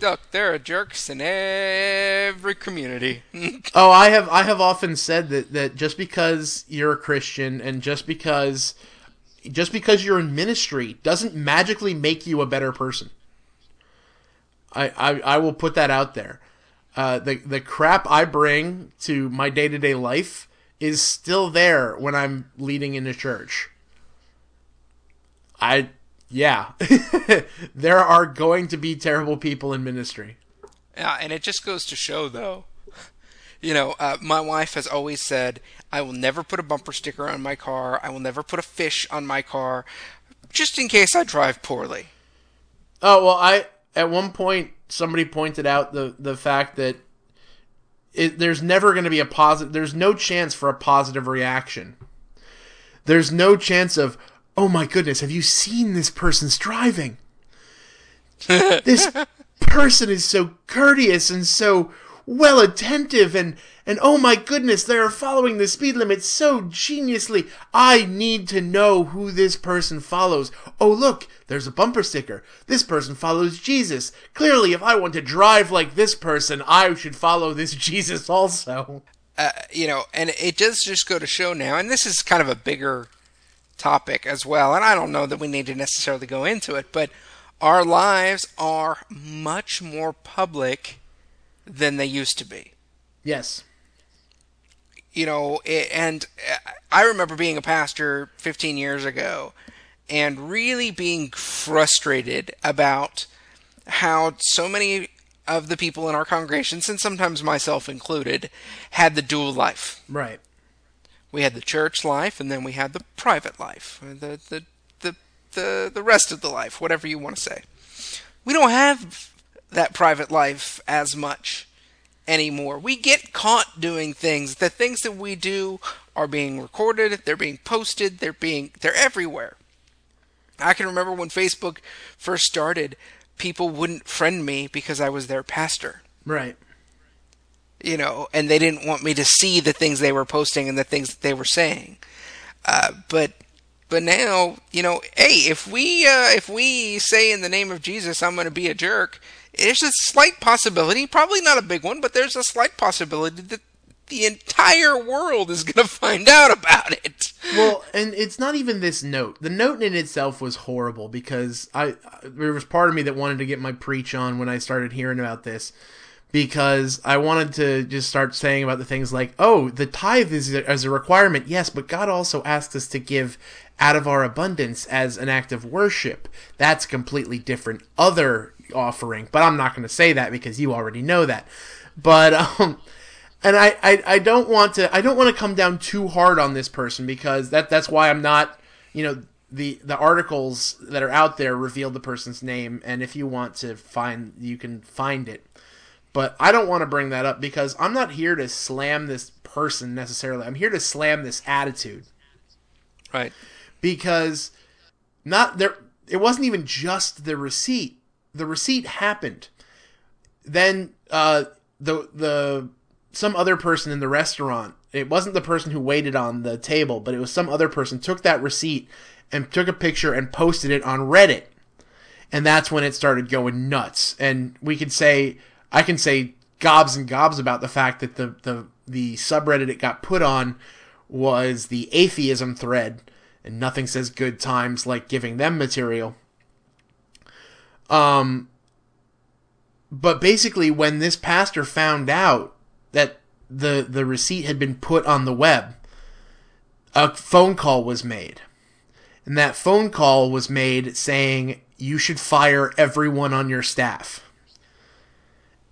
look, there are jerks in every community. Oh, I have I have often said that that just because you're a Christian and just because just because you're in ministry doesn't magically make you a better person. I I, I will put that out there. Uh, the the crap I bring to my day to day life is still there when I'm leading in a church. I yeah, there are going to be terrible people in ministry. Yeah, and it just goes to show, though. You know, uh, my wife has always said, I will never put a bumper sticker on my car. I will never put a fish on my car, just in case I drive poorly. Oh well, I at one point somebody pointed out the the fact that it, there's never going to be a positive. There's no chance for a positive reaction. There's no chance of oh my goodness, have you seen this person's driving? this person is so courteous and so well attentive and and oh my goodness they are following the speed limit so geniusly. I need to know who this person follows. Oh look there's a bumper sticker. This person follows jesus. Clearly if i want to drive like this person i should follow this jesus also. Uh, you know and it does just go to show now and this is kind of a bigger topic as well and i don't know that we need to necessarily go into it but our lives are much more public than they used to be. yes You know, and uh, I remember being a pastor 15 years ago and really being frustrated about how so many of the people in our congregations, and sometimes myself included, had the dual life. right We had the church life, and then we had the private life, the the the the, the rest of the life, whatever you want to say. We don't have that private life as much anymore. We get caught doing things. The things that we do are being recorded, they're being posted, they're being they're everywhere. I can remember when Facebook first started, people wouldn't friend me because I was their pastor. right You know, and they didn't want me to see the things they were posting and the things that they were saying. Uh, but but now, you know, hey, if we uh, if we say in the name of Jesus, I'm going to be a jerk, there's a slight possibility, probably not a big one, but there's a slight possibility that the entire world is going to find out about it. well, and it's not even this note. The note in itself was horrible because I there was part of me that wanted to get my preach on when I started hearing about this because I wanted to just start saying about the things like, oh, the tithe is as a requirement, yes, but God also asks us to give out of our abundance as an act of worship. That's completely different other offering, but I'm not going to say that because you already know that. But um and I, I, I don't want to I don't want to come down too hard on this person because that that's why I'm not you know the the articles that are out there reveal the person's name and if you want to find you can find it but I don't want to bring that up because I'm not here to slam this person necessarily I'm here to slam this attitude Right. because not there it wasn't even just the receipt the receipt happened. Then uh the the some other person in the restaurant it wasn't the person who waited on the table but it was some other person took that receipt and took a picture and posted it on reddit. And that's when it started going nuts. And we could say i can say gobs and gobs about the fact that the the the subreddit it got put on was the atheism thread and nothing says good times like giving them material um but basically when this pastor found out that the the receipt had been put on the web a phone call was made. And that phone call was made saying you should fire everyone on your staff.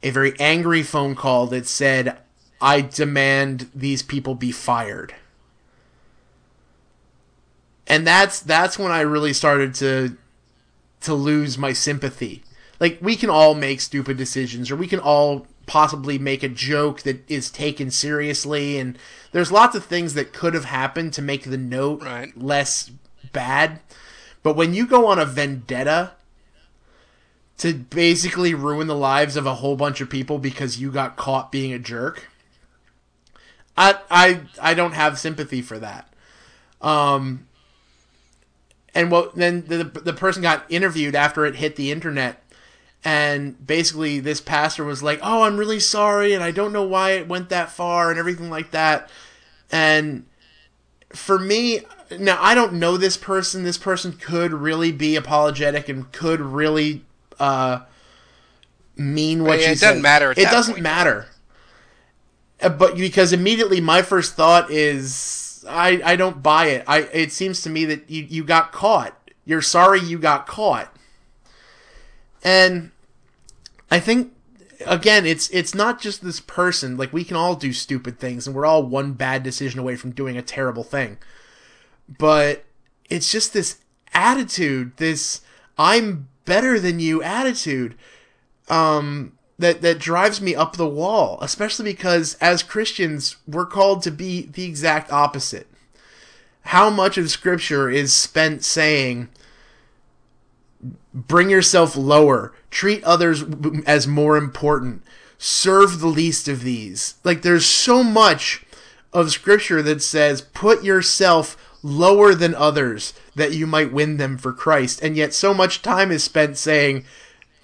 A very angry phone call that said i demand these people be fired. And that's that's when i really started to to lose my sympathy. Like we can all make stupid decisions or we can all possibly make a joke that is taken seriously and there's lots of things that could have happened to make the note Right. less bad. But when you go on a vendetta to basically ruin the lives of a whole bunch of people because you got caught being a jerk i i i don't have sympathy for that. Um and what then the the person got interviewed after it hit the internet. And basically this pastor was like oh i'm really sorry and i don't know why it went that far and everything like that. And for me now i don't know this person. This person could really be apologetic and could really uh mean what Yeah, she it doesn't matter at it doesn't point. matter. Uh, but because immediately my first thought is I I don't buy it. I it seems to me that you you got caught. You're sorry you got caught. And I think again it's it's not just this person. Like we can all do stupid things and we're all one bad decision away from doing a terrible thing. But it's just this attitude, this I'm better than you attitude um that that drives me up the wall, especially because as Christians, we're called to be the exact opposite. How much of scripture is spent saying bring yourself lower, treat others as more important, serve the least of these. Like there's so much of scripture that says put yourself lower than others that you might win them for Christ. And yet so much time is spent saying,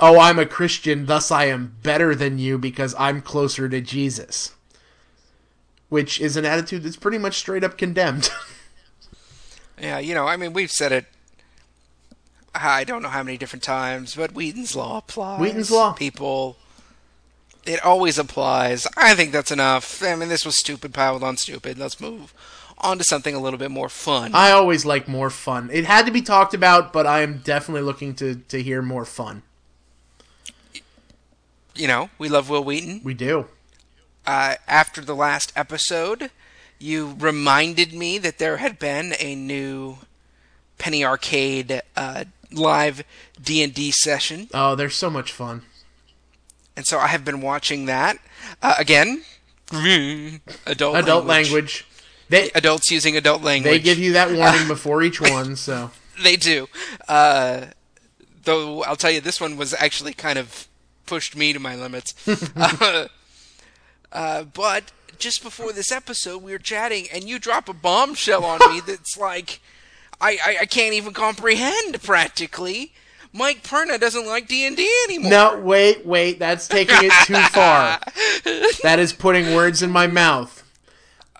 "Oh, I'm a Christian, thus I am better than you because I'm closer to Jesus." Which is an attitude that's pretty much straight up condemned. Yeah, you know, I mean, we've said it. I don't know how many different times, but Wheaton's law applies. Wheaton's law. People, it always applies. I think that's enough. I mean, this was stupid piled on stupid. Let's move on to something a little bit more fun. I always like more fun. It had to be talked about, but I am definitely looking to to hear more fun. You know, we love Wil Wheaton. We do. uh, after the last episode, you reminded me that there had been a new Penny Arcade uh, live D and D session, Oh, they're so much fun. and so I have been watching that uh, again. Adult Adult language. They Adults using adult language. they give you that warning before each one, so They do. Uh, though I'll tell you, this one was actually kind of pushed me to my limits. uh, uh, but just before this episode, we were chatting, and you drop a bombshell on me that's like, I, I, I can't even comprehend practically. Mike Perna doesn't like D and D anymore. No, wait, wait, that's taking it too far. That is putting words in my mouth.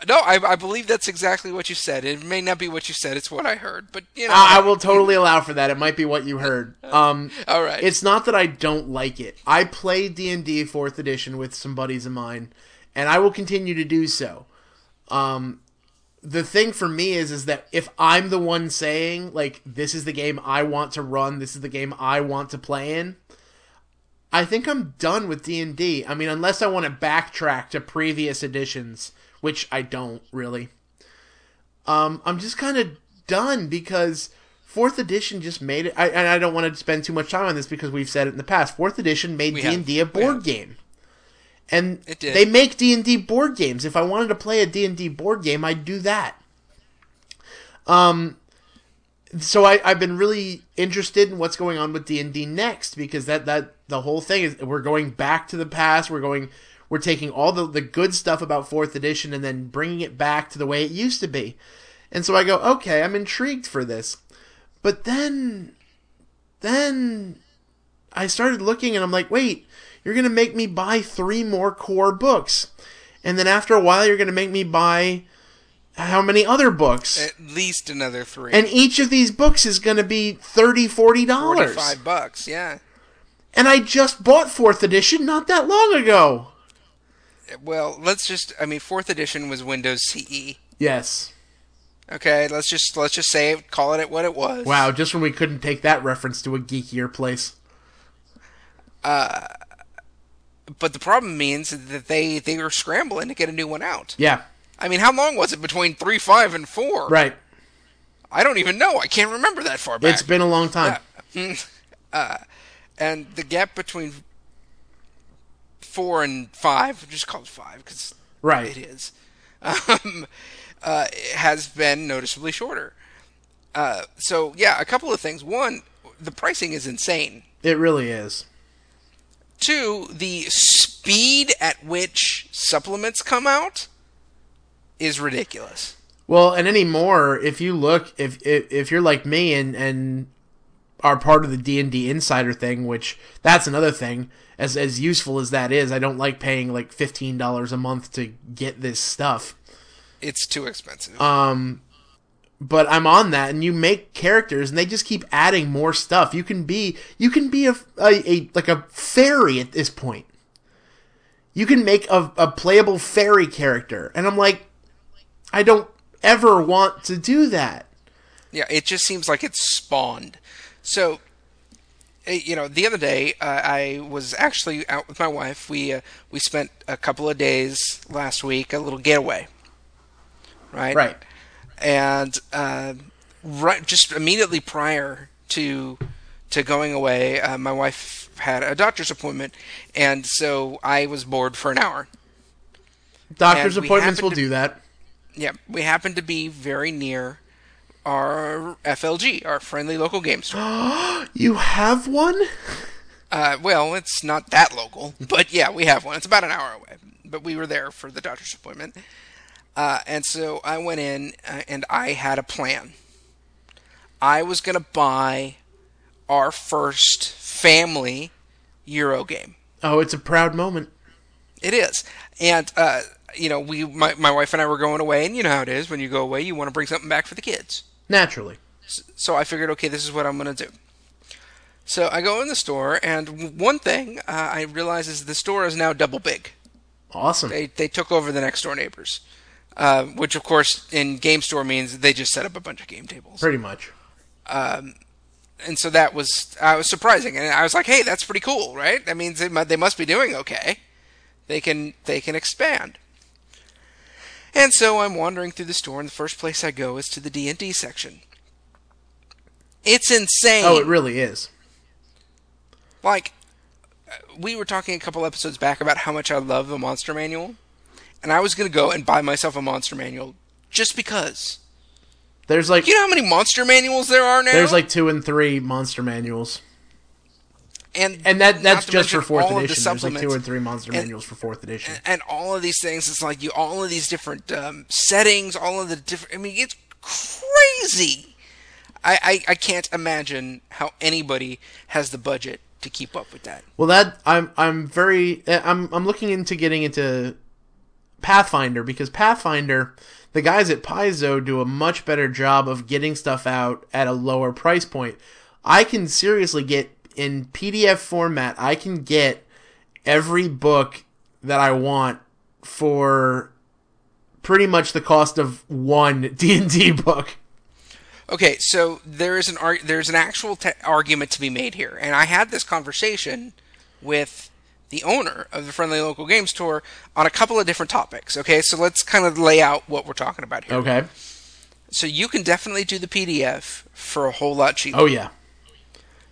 No, I, I believe that's exactly what you said. It may not be what you said; it's what I heard. But you know, I, I will totally allow for that. It might be what you heard. Um, All right. It's not that I don't like it. I play D and D Fourth Edition with some buddies of mine, and I will continue to do so. Um, the thing for me is, is that if I'm the one saying like this is the game I want to run, this is the game I want to play in, I think I'm done with D and D. I mean, unless I want to backtrack to previous editions, which I don't really. Um, I'm just kind of done because fourth edition just made it. I, and I don't want to spend too much time on this because we've said it in the past. Fourth edition made D and D a board game, and they make D and D board games. If I wanted to play a D and D board game, I'd do that. Um, so I, I've been really interested in what's going on with D and D next because that that the whole thing is we're going back to the past. We're going we're taking all the the good stuff about fourth edition and then bringing it back to the way it used to be. And so I go, okay, I'm intrigued for this. But then then I started looking and I'm like, wait, you're going to make me buy three more core books. And then after a while you're going to make me buy how many other books? at least another three. And each of these books is going to be $30, $40. Forty-five bucks. Yeah. And I just bought 4th edition not that long ago. Well, let's just. I mean, fourth edition was Windows CE. Yes. Okay, let's just let's just say it, call it what it was. Wow, just when we couldn't take that reference to a geekier place. Uh But the problem means that they they were scrambling to get a new one out. Yeah. I mean, how long was it between three, five, and four? Right. I don't even know. I can't remember that far back. It's been a long time. and the gap between four and five, just call it five because Right. it is, um, uh, has been noticeably shorter. Uh, so yeah, a couple of things. One, the pricing is insane. It really is. Two, the speed at which supplements come out is ridiculous. Well, and anymore, if you look, if if, if you're like me and and are part of the D and D Insider thing, which that's another thing. As as useful as that is, I don't like paying like fifteen dollars a month to get this stuff. It's too expensive. Um, but I'm on that, and you make characters, and they just keep adding more stuff. You can be you can be a a, a like a fairy at this point. You can make a, a playable fairy character, and I'm like, I don't ever want to do that. Yeah, it just seems like it's spawned. So, eh, you know, the other day uh, I was actually out with my wife. We uh, we spent a couple of days last week, a little getaway, right? Right. And uh, right, just immediately prior to to going away, uh, my wife had a doctor's appointment, and so I was bored for an hour. Doctor's appointments will to- do that. Yeah, we happened to be very near our FLG, our friendly local game store. You have one? Uh, well, it's not that local, but yeah, we have one. It's about an hour away, but we were there for the doctor's appointment, uh, and so I went in uh, and I had a plan. I was gonna buy our first family Euro game. Oh, it's a proud moment. It is, and uh, you know, we my my wife and I were going away, and you know how it is when you go away, you want to bring something back for the kids. Naturally. So I figured, okay, this is what I'm going to do. So I go in the store, and one thing uh, I realize is the store is now double big. Awesome. They they took over the next door neighbors, uh, which of course in game store means they just set up a bunch of game tables. Pretty much. And so that was I was surprising, and I was like, hey, that's pretty cool, right? That means they they must be doing okay. They can they can expand. And so I'm wandering through the store, and the first place I go is to the D and D section. It's insane. Oh, it really is. like we were talking a couple episodes back about how much I love the monster manual, and I was gonna go and buy myself a monster manual just because. There's like You know how many monster manuals there are now? there's like two and three monster manuals. And And that that's just for fourth of the edition. There's like two or three monster And- manuals for fourth edition. and all of these things. It's like you all of these different um, settings, all of the different. I mean, it's crazy. I, I I can't imagine how anybody has the budget to keep up with that. Well, that I'm I'm very eh, I'm I'm looking into getting into Pathfinder because Pathfinder, the guys at Paizo do a much better job of getting stuff out at a lower price point. I can seriously get in PDF format. I can get every book that I want for pretty much the cost of one D and D book. Okay, so there is an ar- there's an actual te- argument to be made here, and I had this conversation with the owner of the Friendly Local Game Store on a couple of different topics. Okay, so let's kind of lay out what we're talking about here. Okay. So you can definitely do the PDF for a whole lot cheaper. Oh yeah.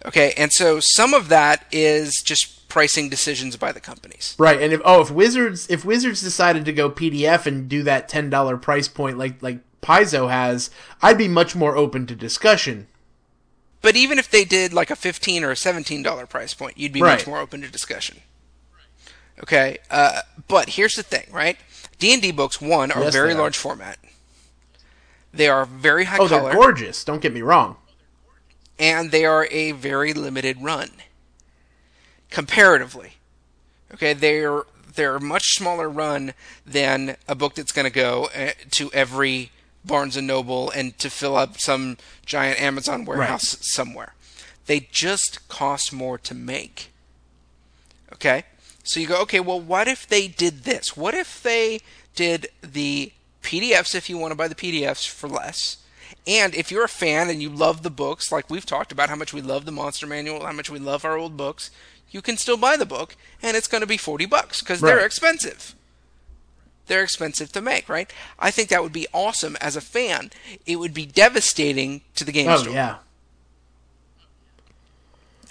Okay, and so some of that is just pricing decisions by the companies. Right, and if oh if Wizards if Wizards decided to go PDF and do that ten dollar price point like like Paizo has, I'd be much more open to discussion. But even if they did like a fifteen or a seventeen dollar price point, you'd be Right. much more open to discussion. Okay, uh, but here's the thing, right? D and D books one are Yes, very large format. They are very high Oh, they're gorgeous. Don't get me wrong. And they are a very limited run. Comparatively, okay, they're they're a much smaller run than a book that's going to go uh, to every Barnes and Noble and to fill up some giant Amazon warehouse somewhere. They just cost more to make. Okay? So you go, okay, well, what if they did this? What if they did the PDFs if you want to buy the PDFs for less? And if you're a fan and you love the books, like we've talked about how much we love the Monster Manual, how much we love our old books, you can still buy the book and it's going to be 40 bucks because they're expensive. They're expensive to make, right? I think that would be awesome as a fan. It would be devastating to the game Oh store. yeah.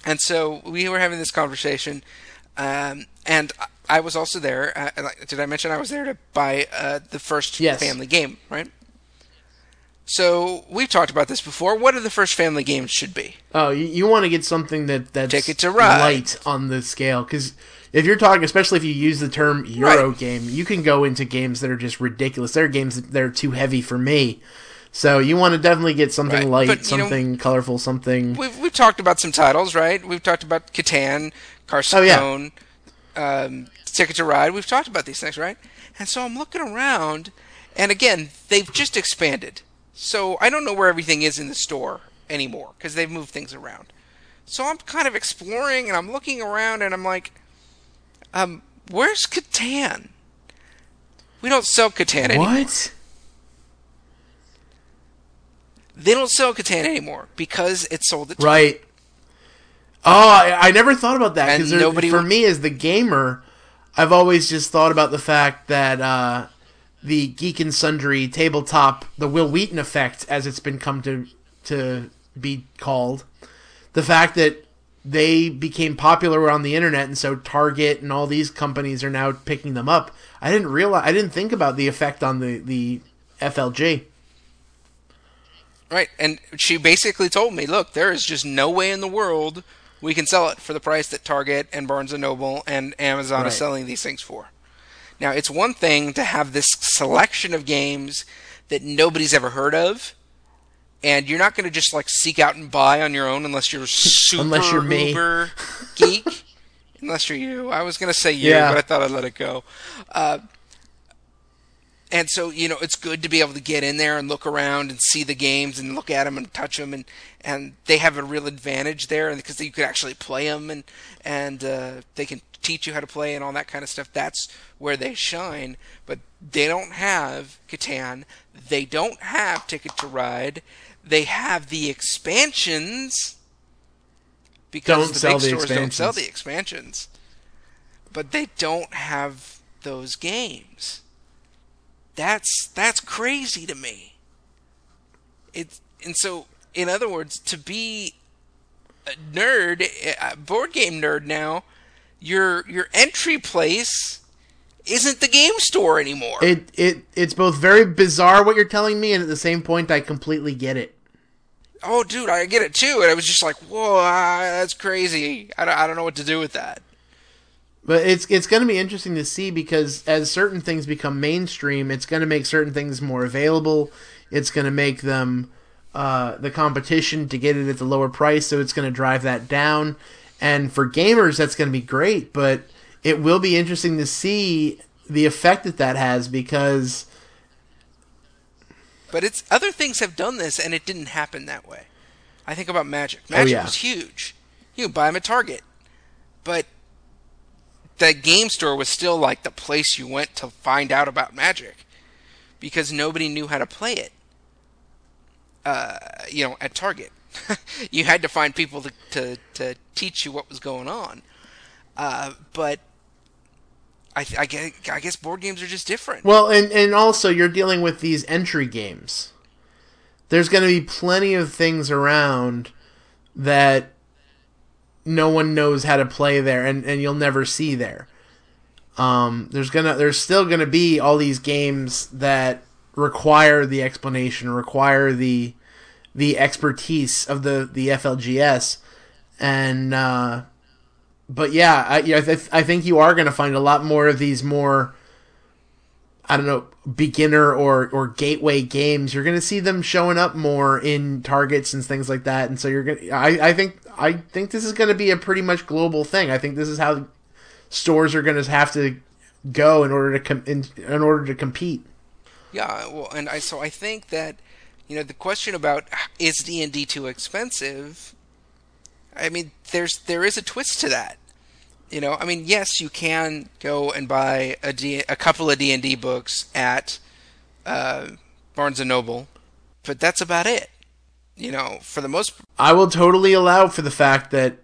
And so we were having this conversation, Um, and I- I was also there. Uh, did I mention I was there to buy uh, the first Yes. family game? Right. So we've talked about this before. What are the first family games should be? Oh, you, you want to get something that that's Ticket to Ride. light on the scale because if you're talking, especially if you use the term Euro Right. game, you can go into games that are just ridiculous. There are games that are too heavy for me. So you want to definitely get something Right. light, But, you know- something colorful, something. We've we've talked about some titles, right? We've talked about Catan, Carcassonne, um, Ticket to Ride. We've talked about these things, right? And so I'm looking around, and again, they've just expanded. So I don't know where everything is in the store anymore because they've moved things around. So I'm kind of exploring and I'm looking around and I'm like, um, where's Catan? We don't sell Catan anymore. what? They don't sell Catan anymore because it sold at Right. Oh, I, I never thought about that because nobody for would- me as the gamer, I've always just thought about the fact that uh, the Geek and Sundry tabletop, the Wil Wheaton effect, as it's been come to to be called, the fact that they became popular on the internet, and so Target and all these companies are now picking them up. I didn't realize, I didn't think about the effect on the the FLG. Right, and she basically told me, "Look, there is just no way in the world we can sell it for the price that Target and Barnes and Noble and Amazon Right. are selling these things for." Now, it's one thing to have this selection of games that nobody's ever heard of, and you're not going to just like seek out and buy on your own unless you're super Unless you're me. uber geek. unless you're you, I was going to say you, Yeah. but I thought I'd let it go. Uh, and so you know it's good to be able to get in there and look around and see the games and look at them and touch them and and they have a real advantage there because you could actually play them and and uh, they can teach you how to play and all that kind of stuff that's where they shine. But they don't have Catan. They don't have Ticket to Ride. They have the expansions because Don't the sell big the stores don't sell the expansions. but they don't have those games. That's that's crazy to me. It's and so in other words, to be a nerd, a board game nerd now, your your entry place isn't the game store anymore. It it it's both very bizarre what you're telling me, and at the same point, I completely get it. oh, dude, I get it too. And I was just like, whoa, ah, that's crazy. I don't, I don't know what to do with that. But it's it's going to be interesting to see because as certain things become mainstream, it's going to make certain things more available. It's going to make them uh, the competition to get it at the lower price, so it's going to drive that down. And for gamers, that's going to be great. But it will be interesting to see the effect that that has because But it's other things have done this, and it didn't happen that way. I think about Magic. Magic yeah. was huge. You buy them at Target, but that game store was still like the place you went to find out about Magic because nobody knew how to play it. Uh, you know, at Target, you had to find people to, to to teach you what was going on. Uh, but I, I guess I guess board games are just different. Well, and and also you're dealing with these entry games. There's going to be plenty of things around that no one knows how to play there, and, and you'll never see there. Um, there's gonna there's still gonna be all these games that require the explanation, require the the expertise of the the FLGS, and uh, but yeah, I yeah, I, th- I think you are going to find a lot more of these more I don't know beginner or or gateway games. You're going to see them showing up more in targets and things like that. And so you're to I I think I think this is going to be a pretty much global thing. I think this is how stores are going to have to go in order to com- in, in order to compete. Yeah, well, and I so I think that you know the question about is D and D too expensive. I mean, there's there is a twist to that. You know, I mean, yes, you can go and buy a D, a couple of D and D books at uh, Barnes and Noble, but that's about it. You know, for the most I will totally allow for the fact that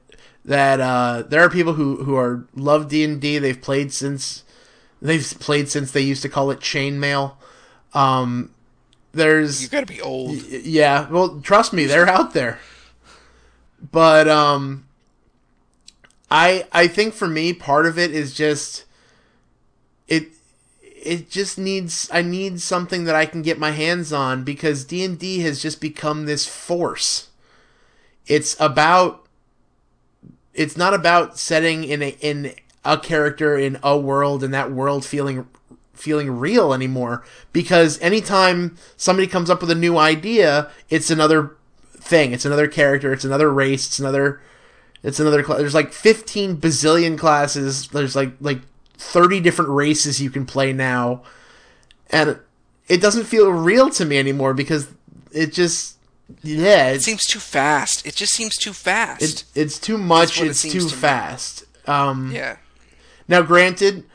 that uh, there are people who who are love D and D. They've played since they've played since they used to call it chainmail. Um, there's you got to be old. yeah, well, trust me, they're out there. But um, I I think for me part of it is just it it just needs I need something that I can get my hands on because D&D has just become this force. It's about it's not about setting in a in a character in a world and that world feeling feeling real anymore because anytime somebody comes up with a new idea, it's another thing, it's another character, it's another race, it's another it's another class. There's like 15 bazillion classes. There's like like 30 different races you can play now. And it doesn't feel real to me anymore because it just yeah, It seems too fast. It just seems too fast. it, it's too much, what it it's too to fast. Um yeah. Now, granted,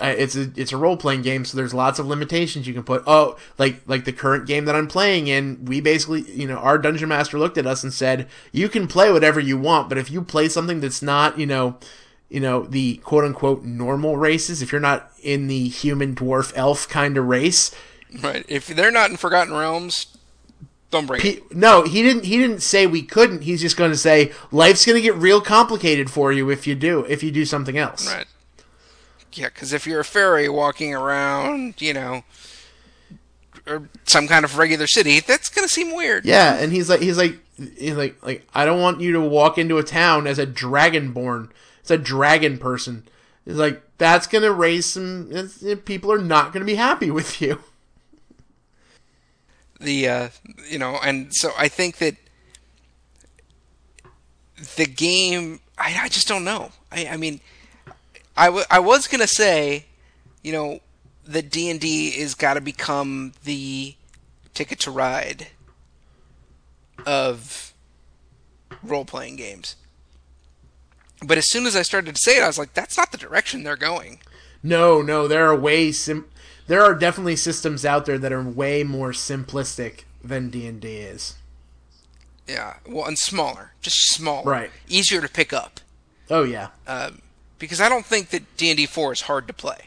uh, it's a it's a role playing game, so there's lots of limitations you can put. Oh, like like the current game that I'm playing in, we basically, you know, our dungeon master looked at us and said, "You can play whatever you want, but if you play something that's not, you know." You know the quote unquote normal races. If you're not in the human, dwarf, elf kind of race, Right. If they're not in Forgotten Realms, don't bring it. he, no, he didn't. He didn't say we couldn't. He's just going to say life's going to get real complicated for you if you do if you do something else. Right. Yeah, because if you're a fairy walking around, you know, or some kind of regular city, that's gonna seem weird. Yeah, and he's like, he's like, he's like, like I don't want you to walk into a town as a dragonborn. It's a dragon person. He's like, that's gonna raise some. People are not gonna be happy with you. The uh, you know, and so I think that the game. I, I just don't know. I, I mean, I, w- I was gonna say, you know, that D and D is got to become the ticket to ride of role playing games. But as soon as I started to say it, I was like, that's not the direction they're going. No, no, there are way sim. There are definitely systems out there that are way more simplistic than D and D is. Yeah, well, and smaller, just smaller, Right. Easier to pick up, Oh yeah. um, because I don't think that D and D four is hard to play.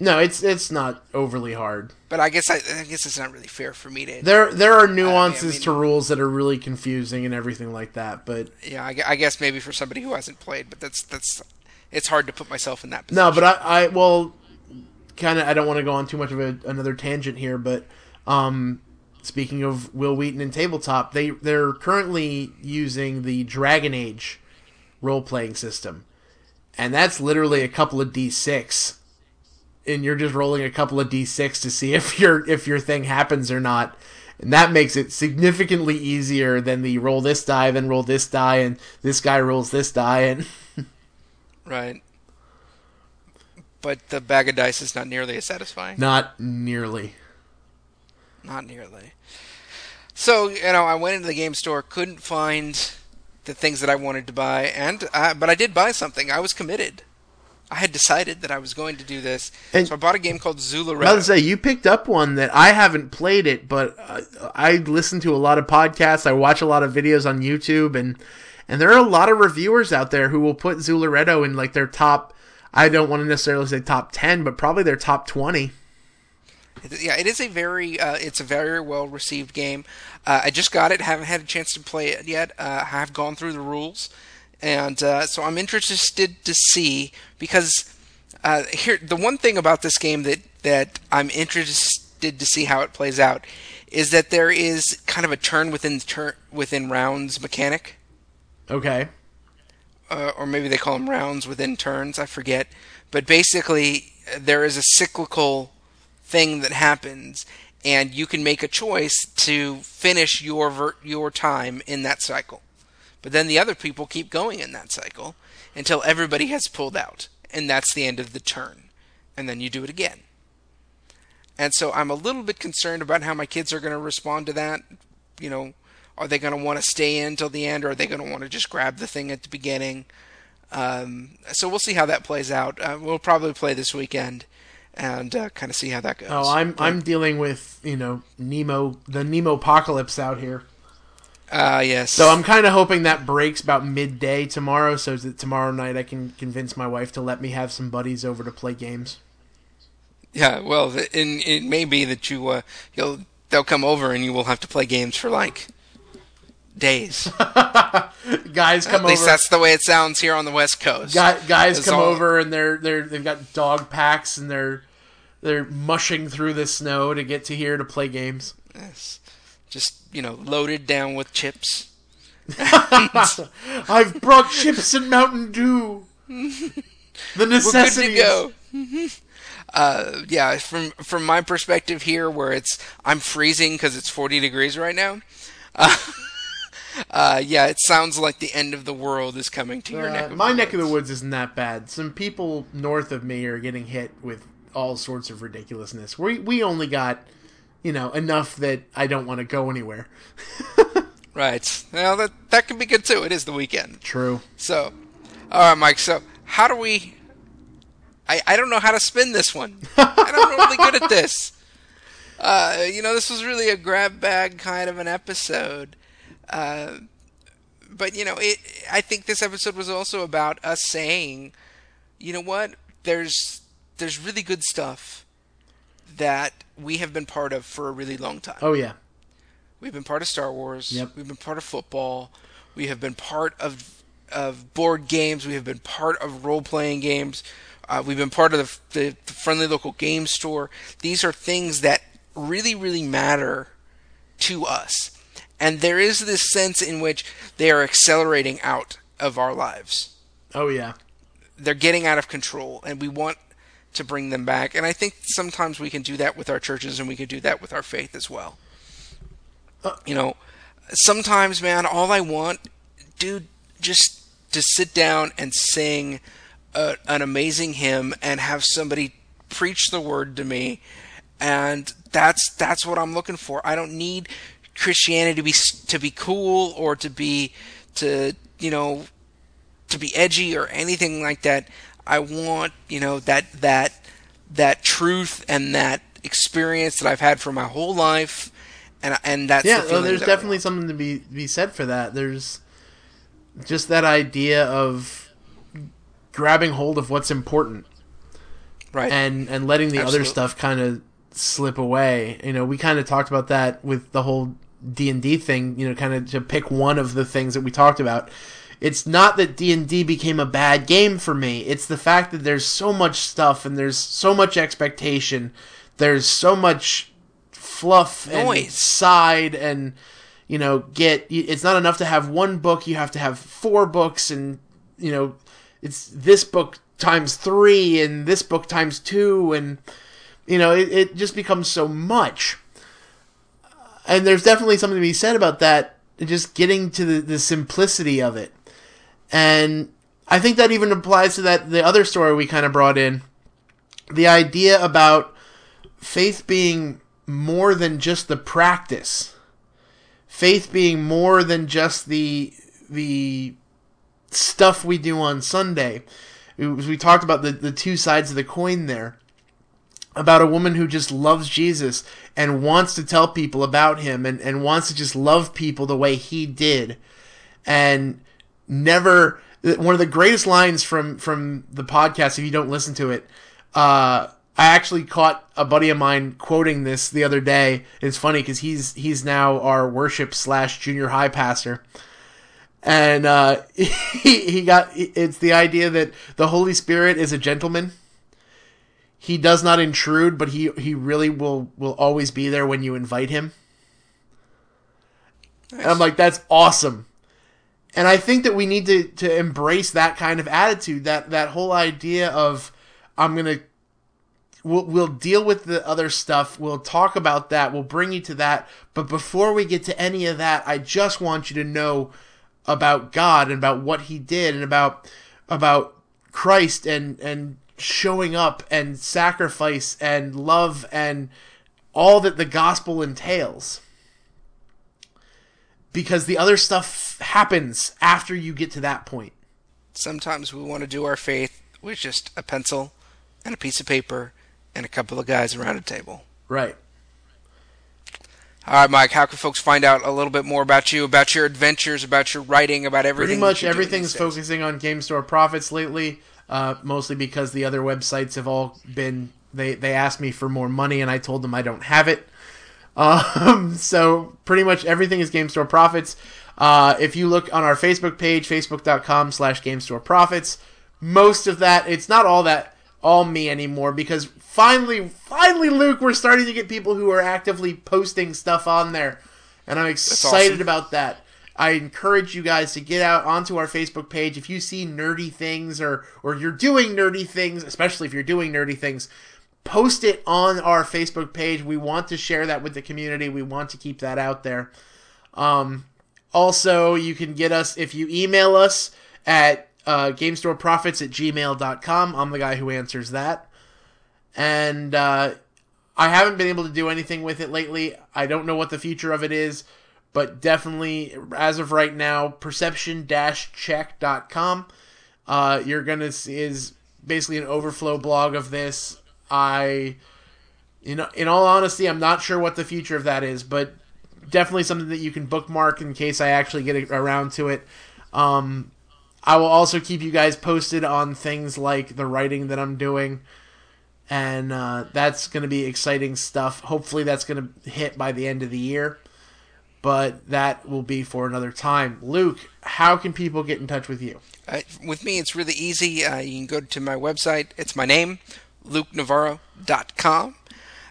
No, it's it's not overly hard. But I guess I, I guess it's not really fair for me to. There there are nuances mean- to rules that are really confusing and everything like that, but Yeah, I, I guess maybe for somebody who hasn't played, but that's that's it's hard to put myself in that position. No, but I, I well, kind of. I don't want to go on too much of a, another tangent here, but um, speaking of Wil Wheaton and tabletop, they they're currently using the Dragon Age role playing system, and that's literally a couple of d six, and you're just rolling a couple of d six to see if your if your thing happens or not. And that makes it significantly easier than the roll this die, then roll this die, and this guy rolls this die, and right. But the bag of dice is not nearly as satisfying. not nearly. Not nearly. So you know, I went into the game store, couldn't find the things that I wanted to buy, and uh, but I did buy something. I was committed. I had decided that I was going to do this, And- so I bought a game called I was to say you picked up one that I haven't played it, but uh, I listen to a lot of podcasts. I watch a lot of videos on YouTube, and and there are a lot of reviewers out there who will put Zooloretto in like their top. I don't want to necessarily say top ten, but probably their top twenty. Yeah, it is a very uh, it's a very well received game. Uh, I just got it, haven't had a chance to play it yet. Uh, I have gone through the rules, and uh, so I'm interested to see because uh, here the one thing about this game that that I'm interested to see how it plays out is that there is kind of a turn within turn within rounds mechanic Okay. uh, or maybe they call them rounds within turns. I forget, but basically there is a cyclical thing that happens, and you can make a choice to finish your ver- your time in that cycle. But then the other people keep going in that cycle until everybody has pulled out, and that's the end of the turn, and then you do it again. And so I'm a little bit concerned about how my kids are going to respond to that. You know, are they going to want to stay in till the end, or are they going to want to just grab the thing at the beginning? Um, so we'll see how that plays out. Uh, we'll probably play this weekend and uh, kind of see how that goes. Oh, I'm I'm dealing with you know Nemo the Nemo apocalypse out here. uh, yes. So I'm kind of hoping that breaks about midday tomorrow, so that tomorrow night I can convince my wife to let me have some buddies over to play games. yeah. Well, and it may be that you uh, you'll they'll come over and you will have to play games for like days. guys come At least over. that's the way it sounds here on the West Coast. Guy, guys It's come all- over and they're they're they've got dog packs and they're they're mushing through the snow to get to here to play games. Yes. Just you know, loaded down with chips. I've brought chips and Mountain Dew. The We're good necessities. to go. uh, yeah, from from my perspective here, where it's I'm freezing because it's 40 degrees right now. Uh, uh, yeah, it sounds like the end of the world is coming to your Uh, neck. Of my neck of the woods. isn't that bad. Some people north of me are getting hit with all sorts of ridiculousness. We we only got you know enough that I don't want to go anywhere. Right. Well, that that could be good too. It is the weekend. True. So, all right, Mike. So, how do we? I I don't know how to spin this one. I'm not really good at this. Uh, you know, this was really a grab bag kind of an episode. Uh, but you know, it. I think this episode was also about us saying, you know what? There's there's really good stuff that we have been part of for a really long time. Oh yeah. We've been part of Star Wars. Yep. We've been part of football. We have been part of of board games. We have been part of role playing games. Uh, we've been part of the, the, the friendly local game store. These are things that really, really matter to us. And there is this sense in which they are accelerating out of our lives. Oh yeah. They're getting out of control, and we want to bring them back. And I think sometimes we can do that with our churches, and we can do that with our faith as well. Uh, you know, sometimes, man, all I want, dude, just to sit down and sing a, an amazing hymn and have somebody preach the word to me, and that's that's what I'm looking for. I don't need Christianity to be to be cool or to be to you know to be edgy or anything like that. I want you know that that that truth and that experience that I've had for my whole life, and and that's Yeah, the feeling there's that definitely something to be be said for that. There's just that idea of grabbing hold of what's important right. and and letting the other stuff kind of slip away. You know, we kind of talked about that with the whole D and D thing. You know, kind of to pick one of the things that we talked about. It's not that D and D became a bad game for me. It's the fact that there's so much stuff and there's so much expectation. There's so much fluff and Noise. side and you know get it's not enough to have one book you have to have four books and you know it's this book times three and this book times two and you know it, it just becomes so much and there's definitely something to be said about that just getting to the, the simplicity of it and i think that even applies to that the other story we kind of brought in the idea about faith being more than just the practice faith being more than just the the stuff we do on Sunday. We talked about the, the two sides of the coin there. About a woman who just loves Jesus and wants to tell people about him and, and wants to just love people the way he did. And never one of the greatest lines from from the podcast, if you don't listen to it, uh I actually caught a buddy of mine quoting this the other day. It's funny because he's he's now our worship slash junior high pastor, and uh, he he got it's the idea that the Holy Spirit is a gentleman. He does not intrude, but he he really will will always be there when you invite him. And I'm like, that's awesome. And I think that we need to, to embrace that kind of attitude, that that whole idea of I'm gonna we'll we'll deal with the other stuff. We'll talk about that. We'll bring you to that. But before we get to any of that, I just want you to know about God and about what He did and about about Christ and and showing up and sacrifice and love and all that the gospel entails. Because the other stuff happens after you get to that point. Sometimes we want to do our faith with just a pencil and a piece of paper and a couple of guys around a table. Right. All right, Mike. How can folks find out a little bit more about you, about your adventures, about your writing, about everything? Pretty much everything's focusing on Game Store profits lately, uh, mostly because the other websites have all been they they asked me for more money and I told them I don't have it. Um, so pretty much everything is Game Store Profits. Uh, if you look on our Facebook page, facebook.com slash Game Store Profits, most of that, it's not all that, all me anymore because finally, finally, Luke, we're starting to get people who are actively posting stuff on there. And I'm excited awesome. about that. I encourage you guys to get out onto our Facebook page. If you see nerdy things or, or you're doing nerdy things, especially if you're doing nerdy things, post it on our Facebook page. We want to share that with the community. We want to keep that out there. Um, also, you can get us if you email us at uh, GameStoreProfits at gmail.com. I'm the guy who answers that. And uh, I haven't been able to do anything with it lately. I don't know what the future of it is, but definitely, as of right now, perception-check.com. Uh, you're gonna see is basically an overflow blog of this. I, you know, in all honesty, I'm not sure what the future of that is, but definitely something that you can bookmark in case I actually get around to it. Um, I will also keep you guys posted on things like the writing that I'm doing, and uh, that's going to be exciting stuff. Hopefully, that's going to hit by the end of the year, but that will be for another time. Luke, how can people get in touch with you? Uh, with me, it's really easy. Uh, you can go to my website. It's my name, lukenavarro.com.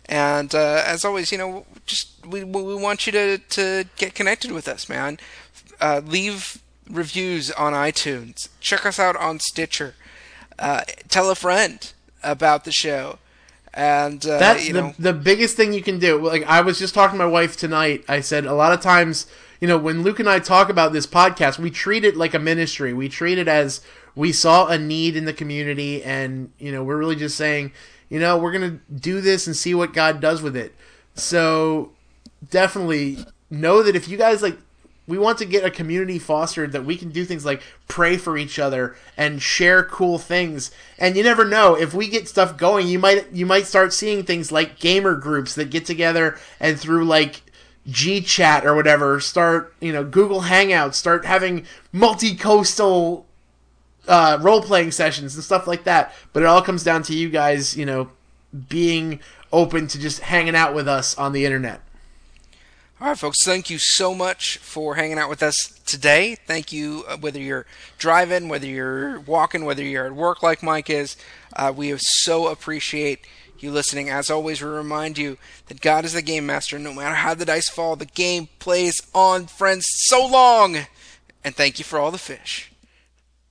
And uh, as always, you know, just we, we want you to, to get connected with us, man. Uh, leave reviews on iTunes. Check us out on Stitcher. Uh, tell a friend about the show. And uh, That's you the know, the biggest thing you can do. Like I was just talking to my wife tonight. I said a lot of times, you know, when Luke and I talk about this podcast, we treat it like a ministry. We treat it as we saw a need in the community, and you know, we're really just saying, you know, we're gonna do this and see what God does with it. So definitely know that if you guys like we want to get a community fostered that we can do things like pray for each other and share cool things. And you never know if we get stuff going you might you might start seeing things like gamer groups that get together and through like G chat or whatever start you know Google Hangouts start having multi-coastal uh, role-playing sessions and stuff like that. But it all comes down to you guys you know being open to just hanging out with us on the internet All right, folks, thank you so much for hanging out with us today. Thank you, uh, whether you're driving, whether you're walking, whether you're at work like Mike is. Uh, we so appreciate you listening. As always, we remind you that God is the game master. No matter how the dice fall, the game plays on, friends. So long! And thank you for all the fish.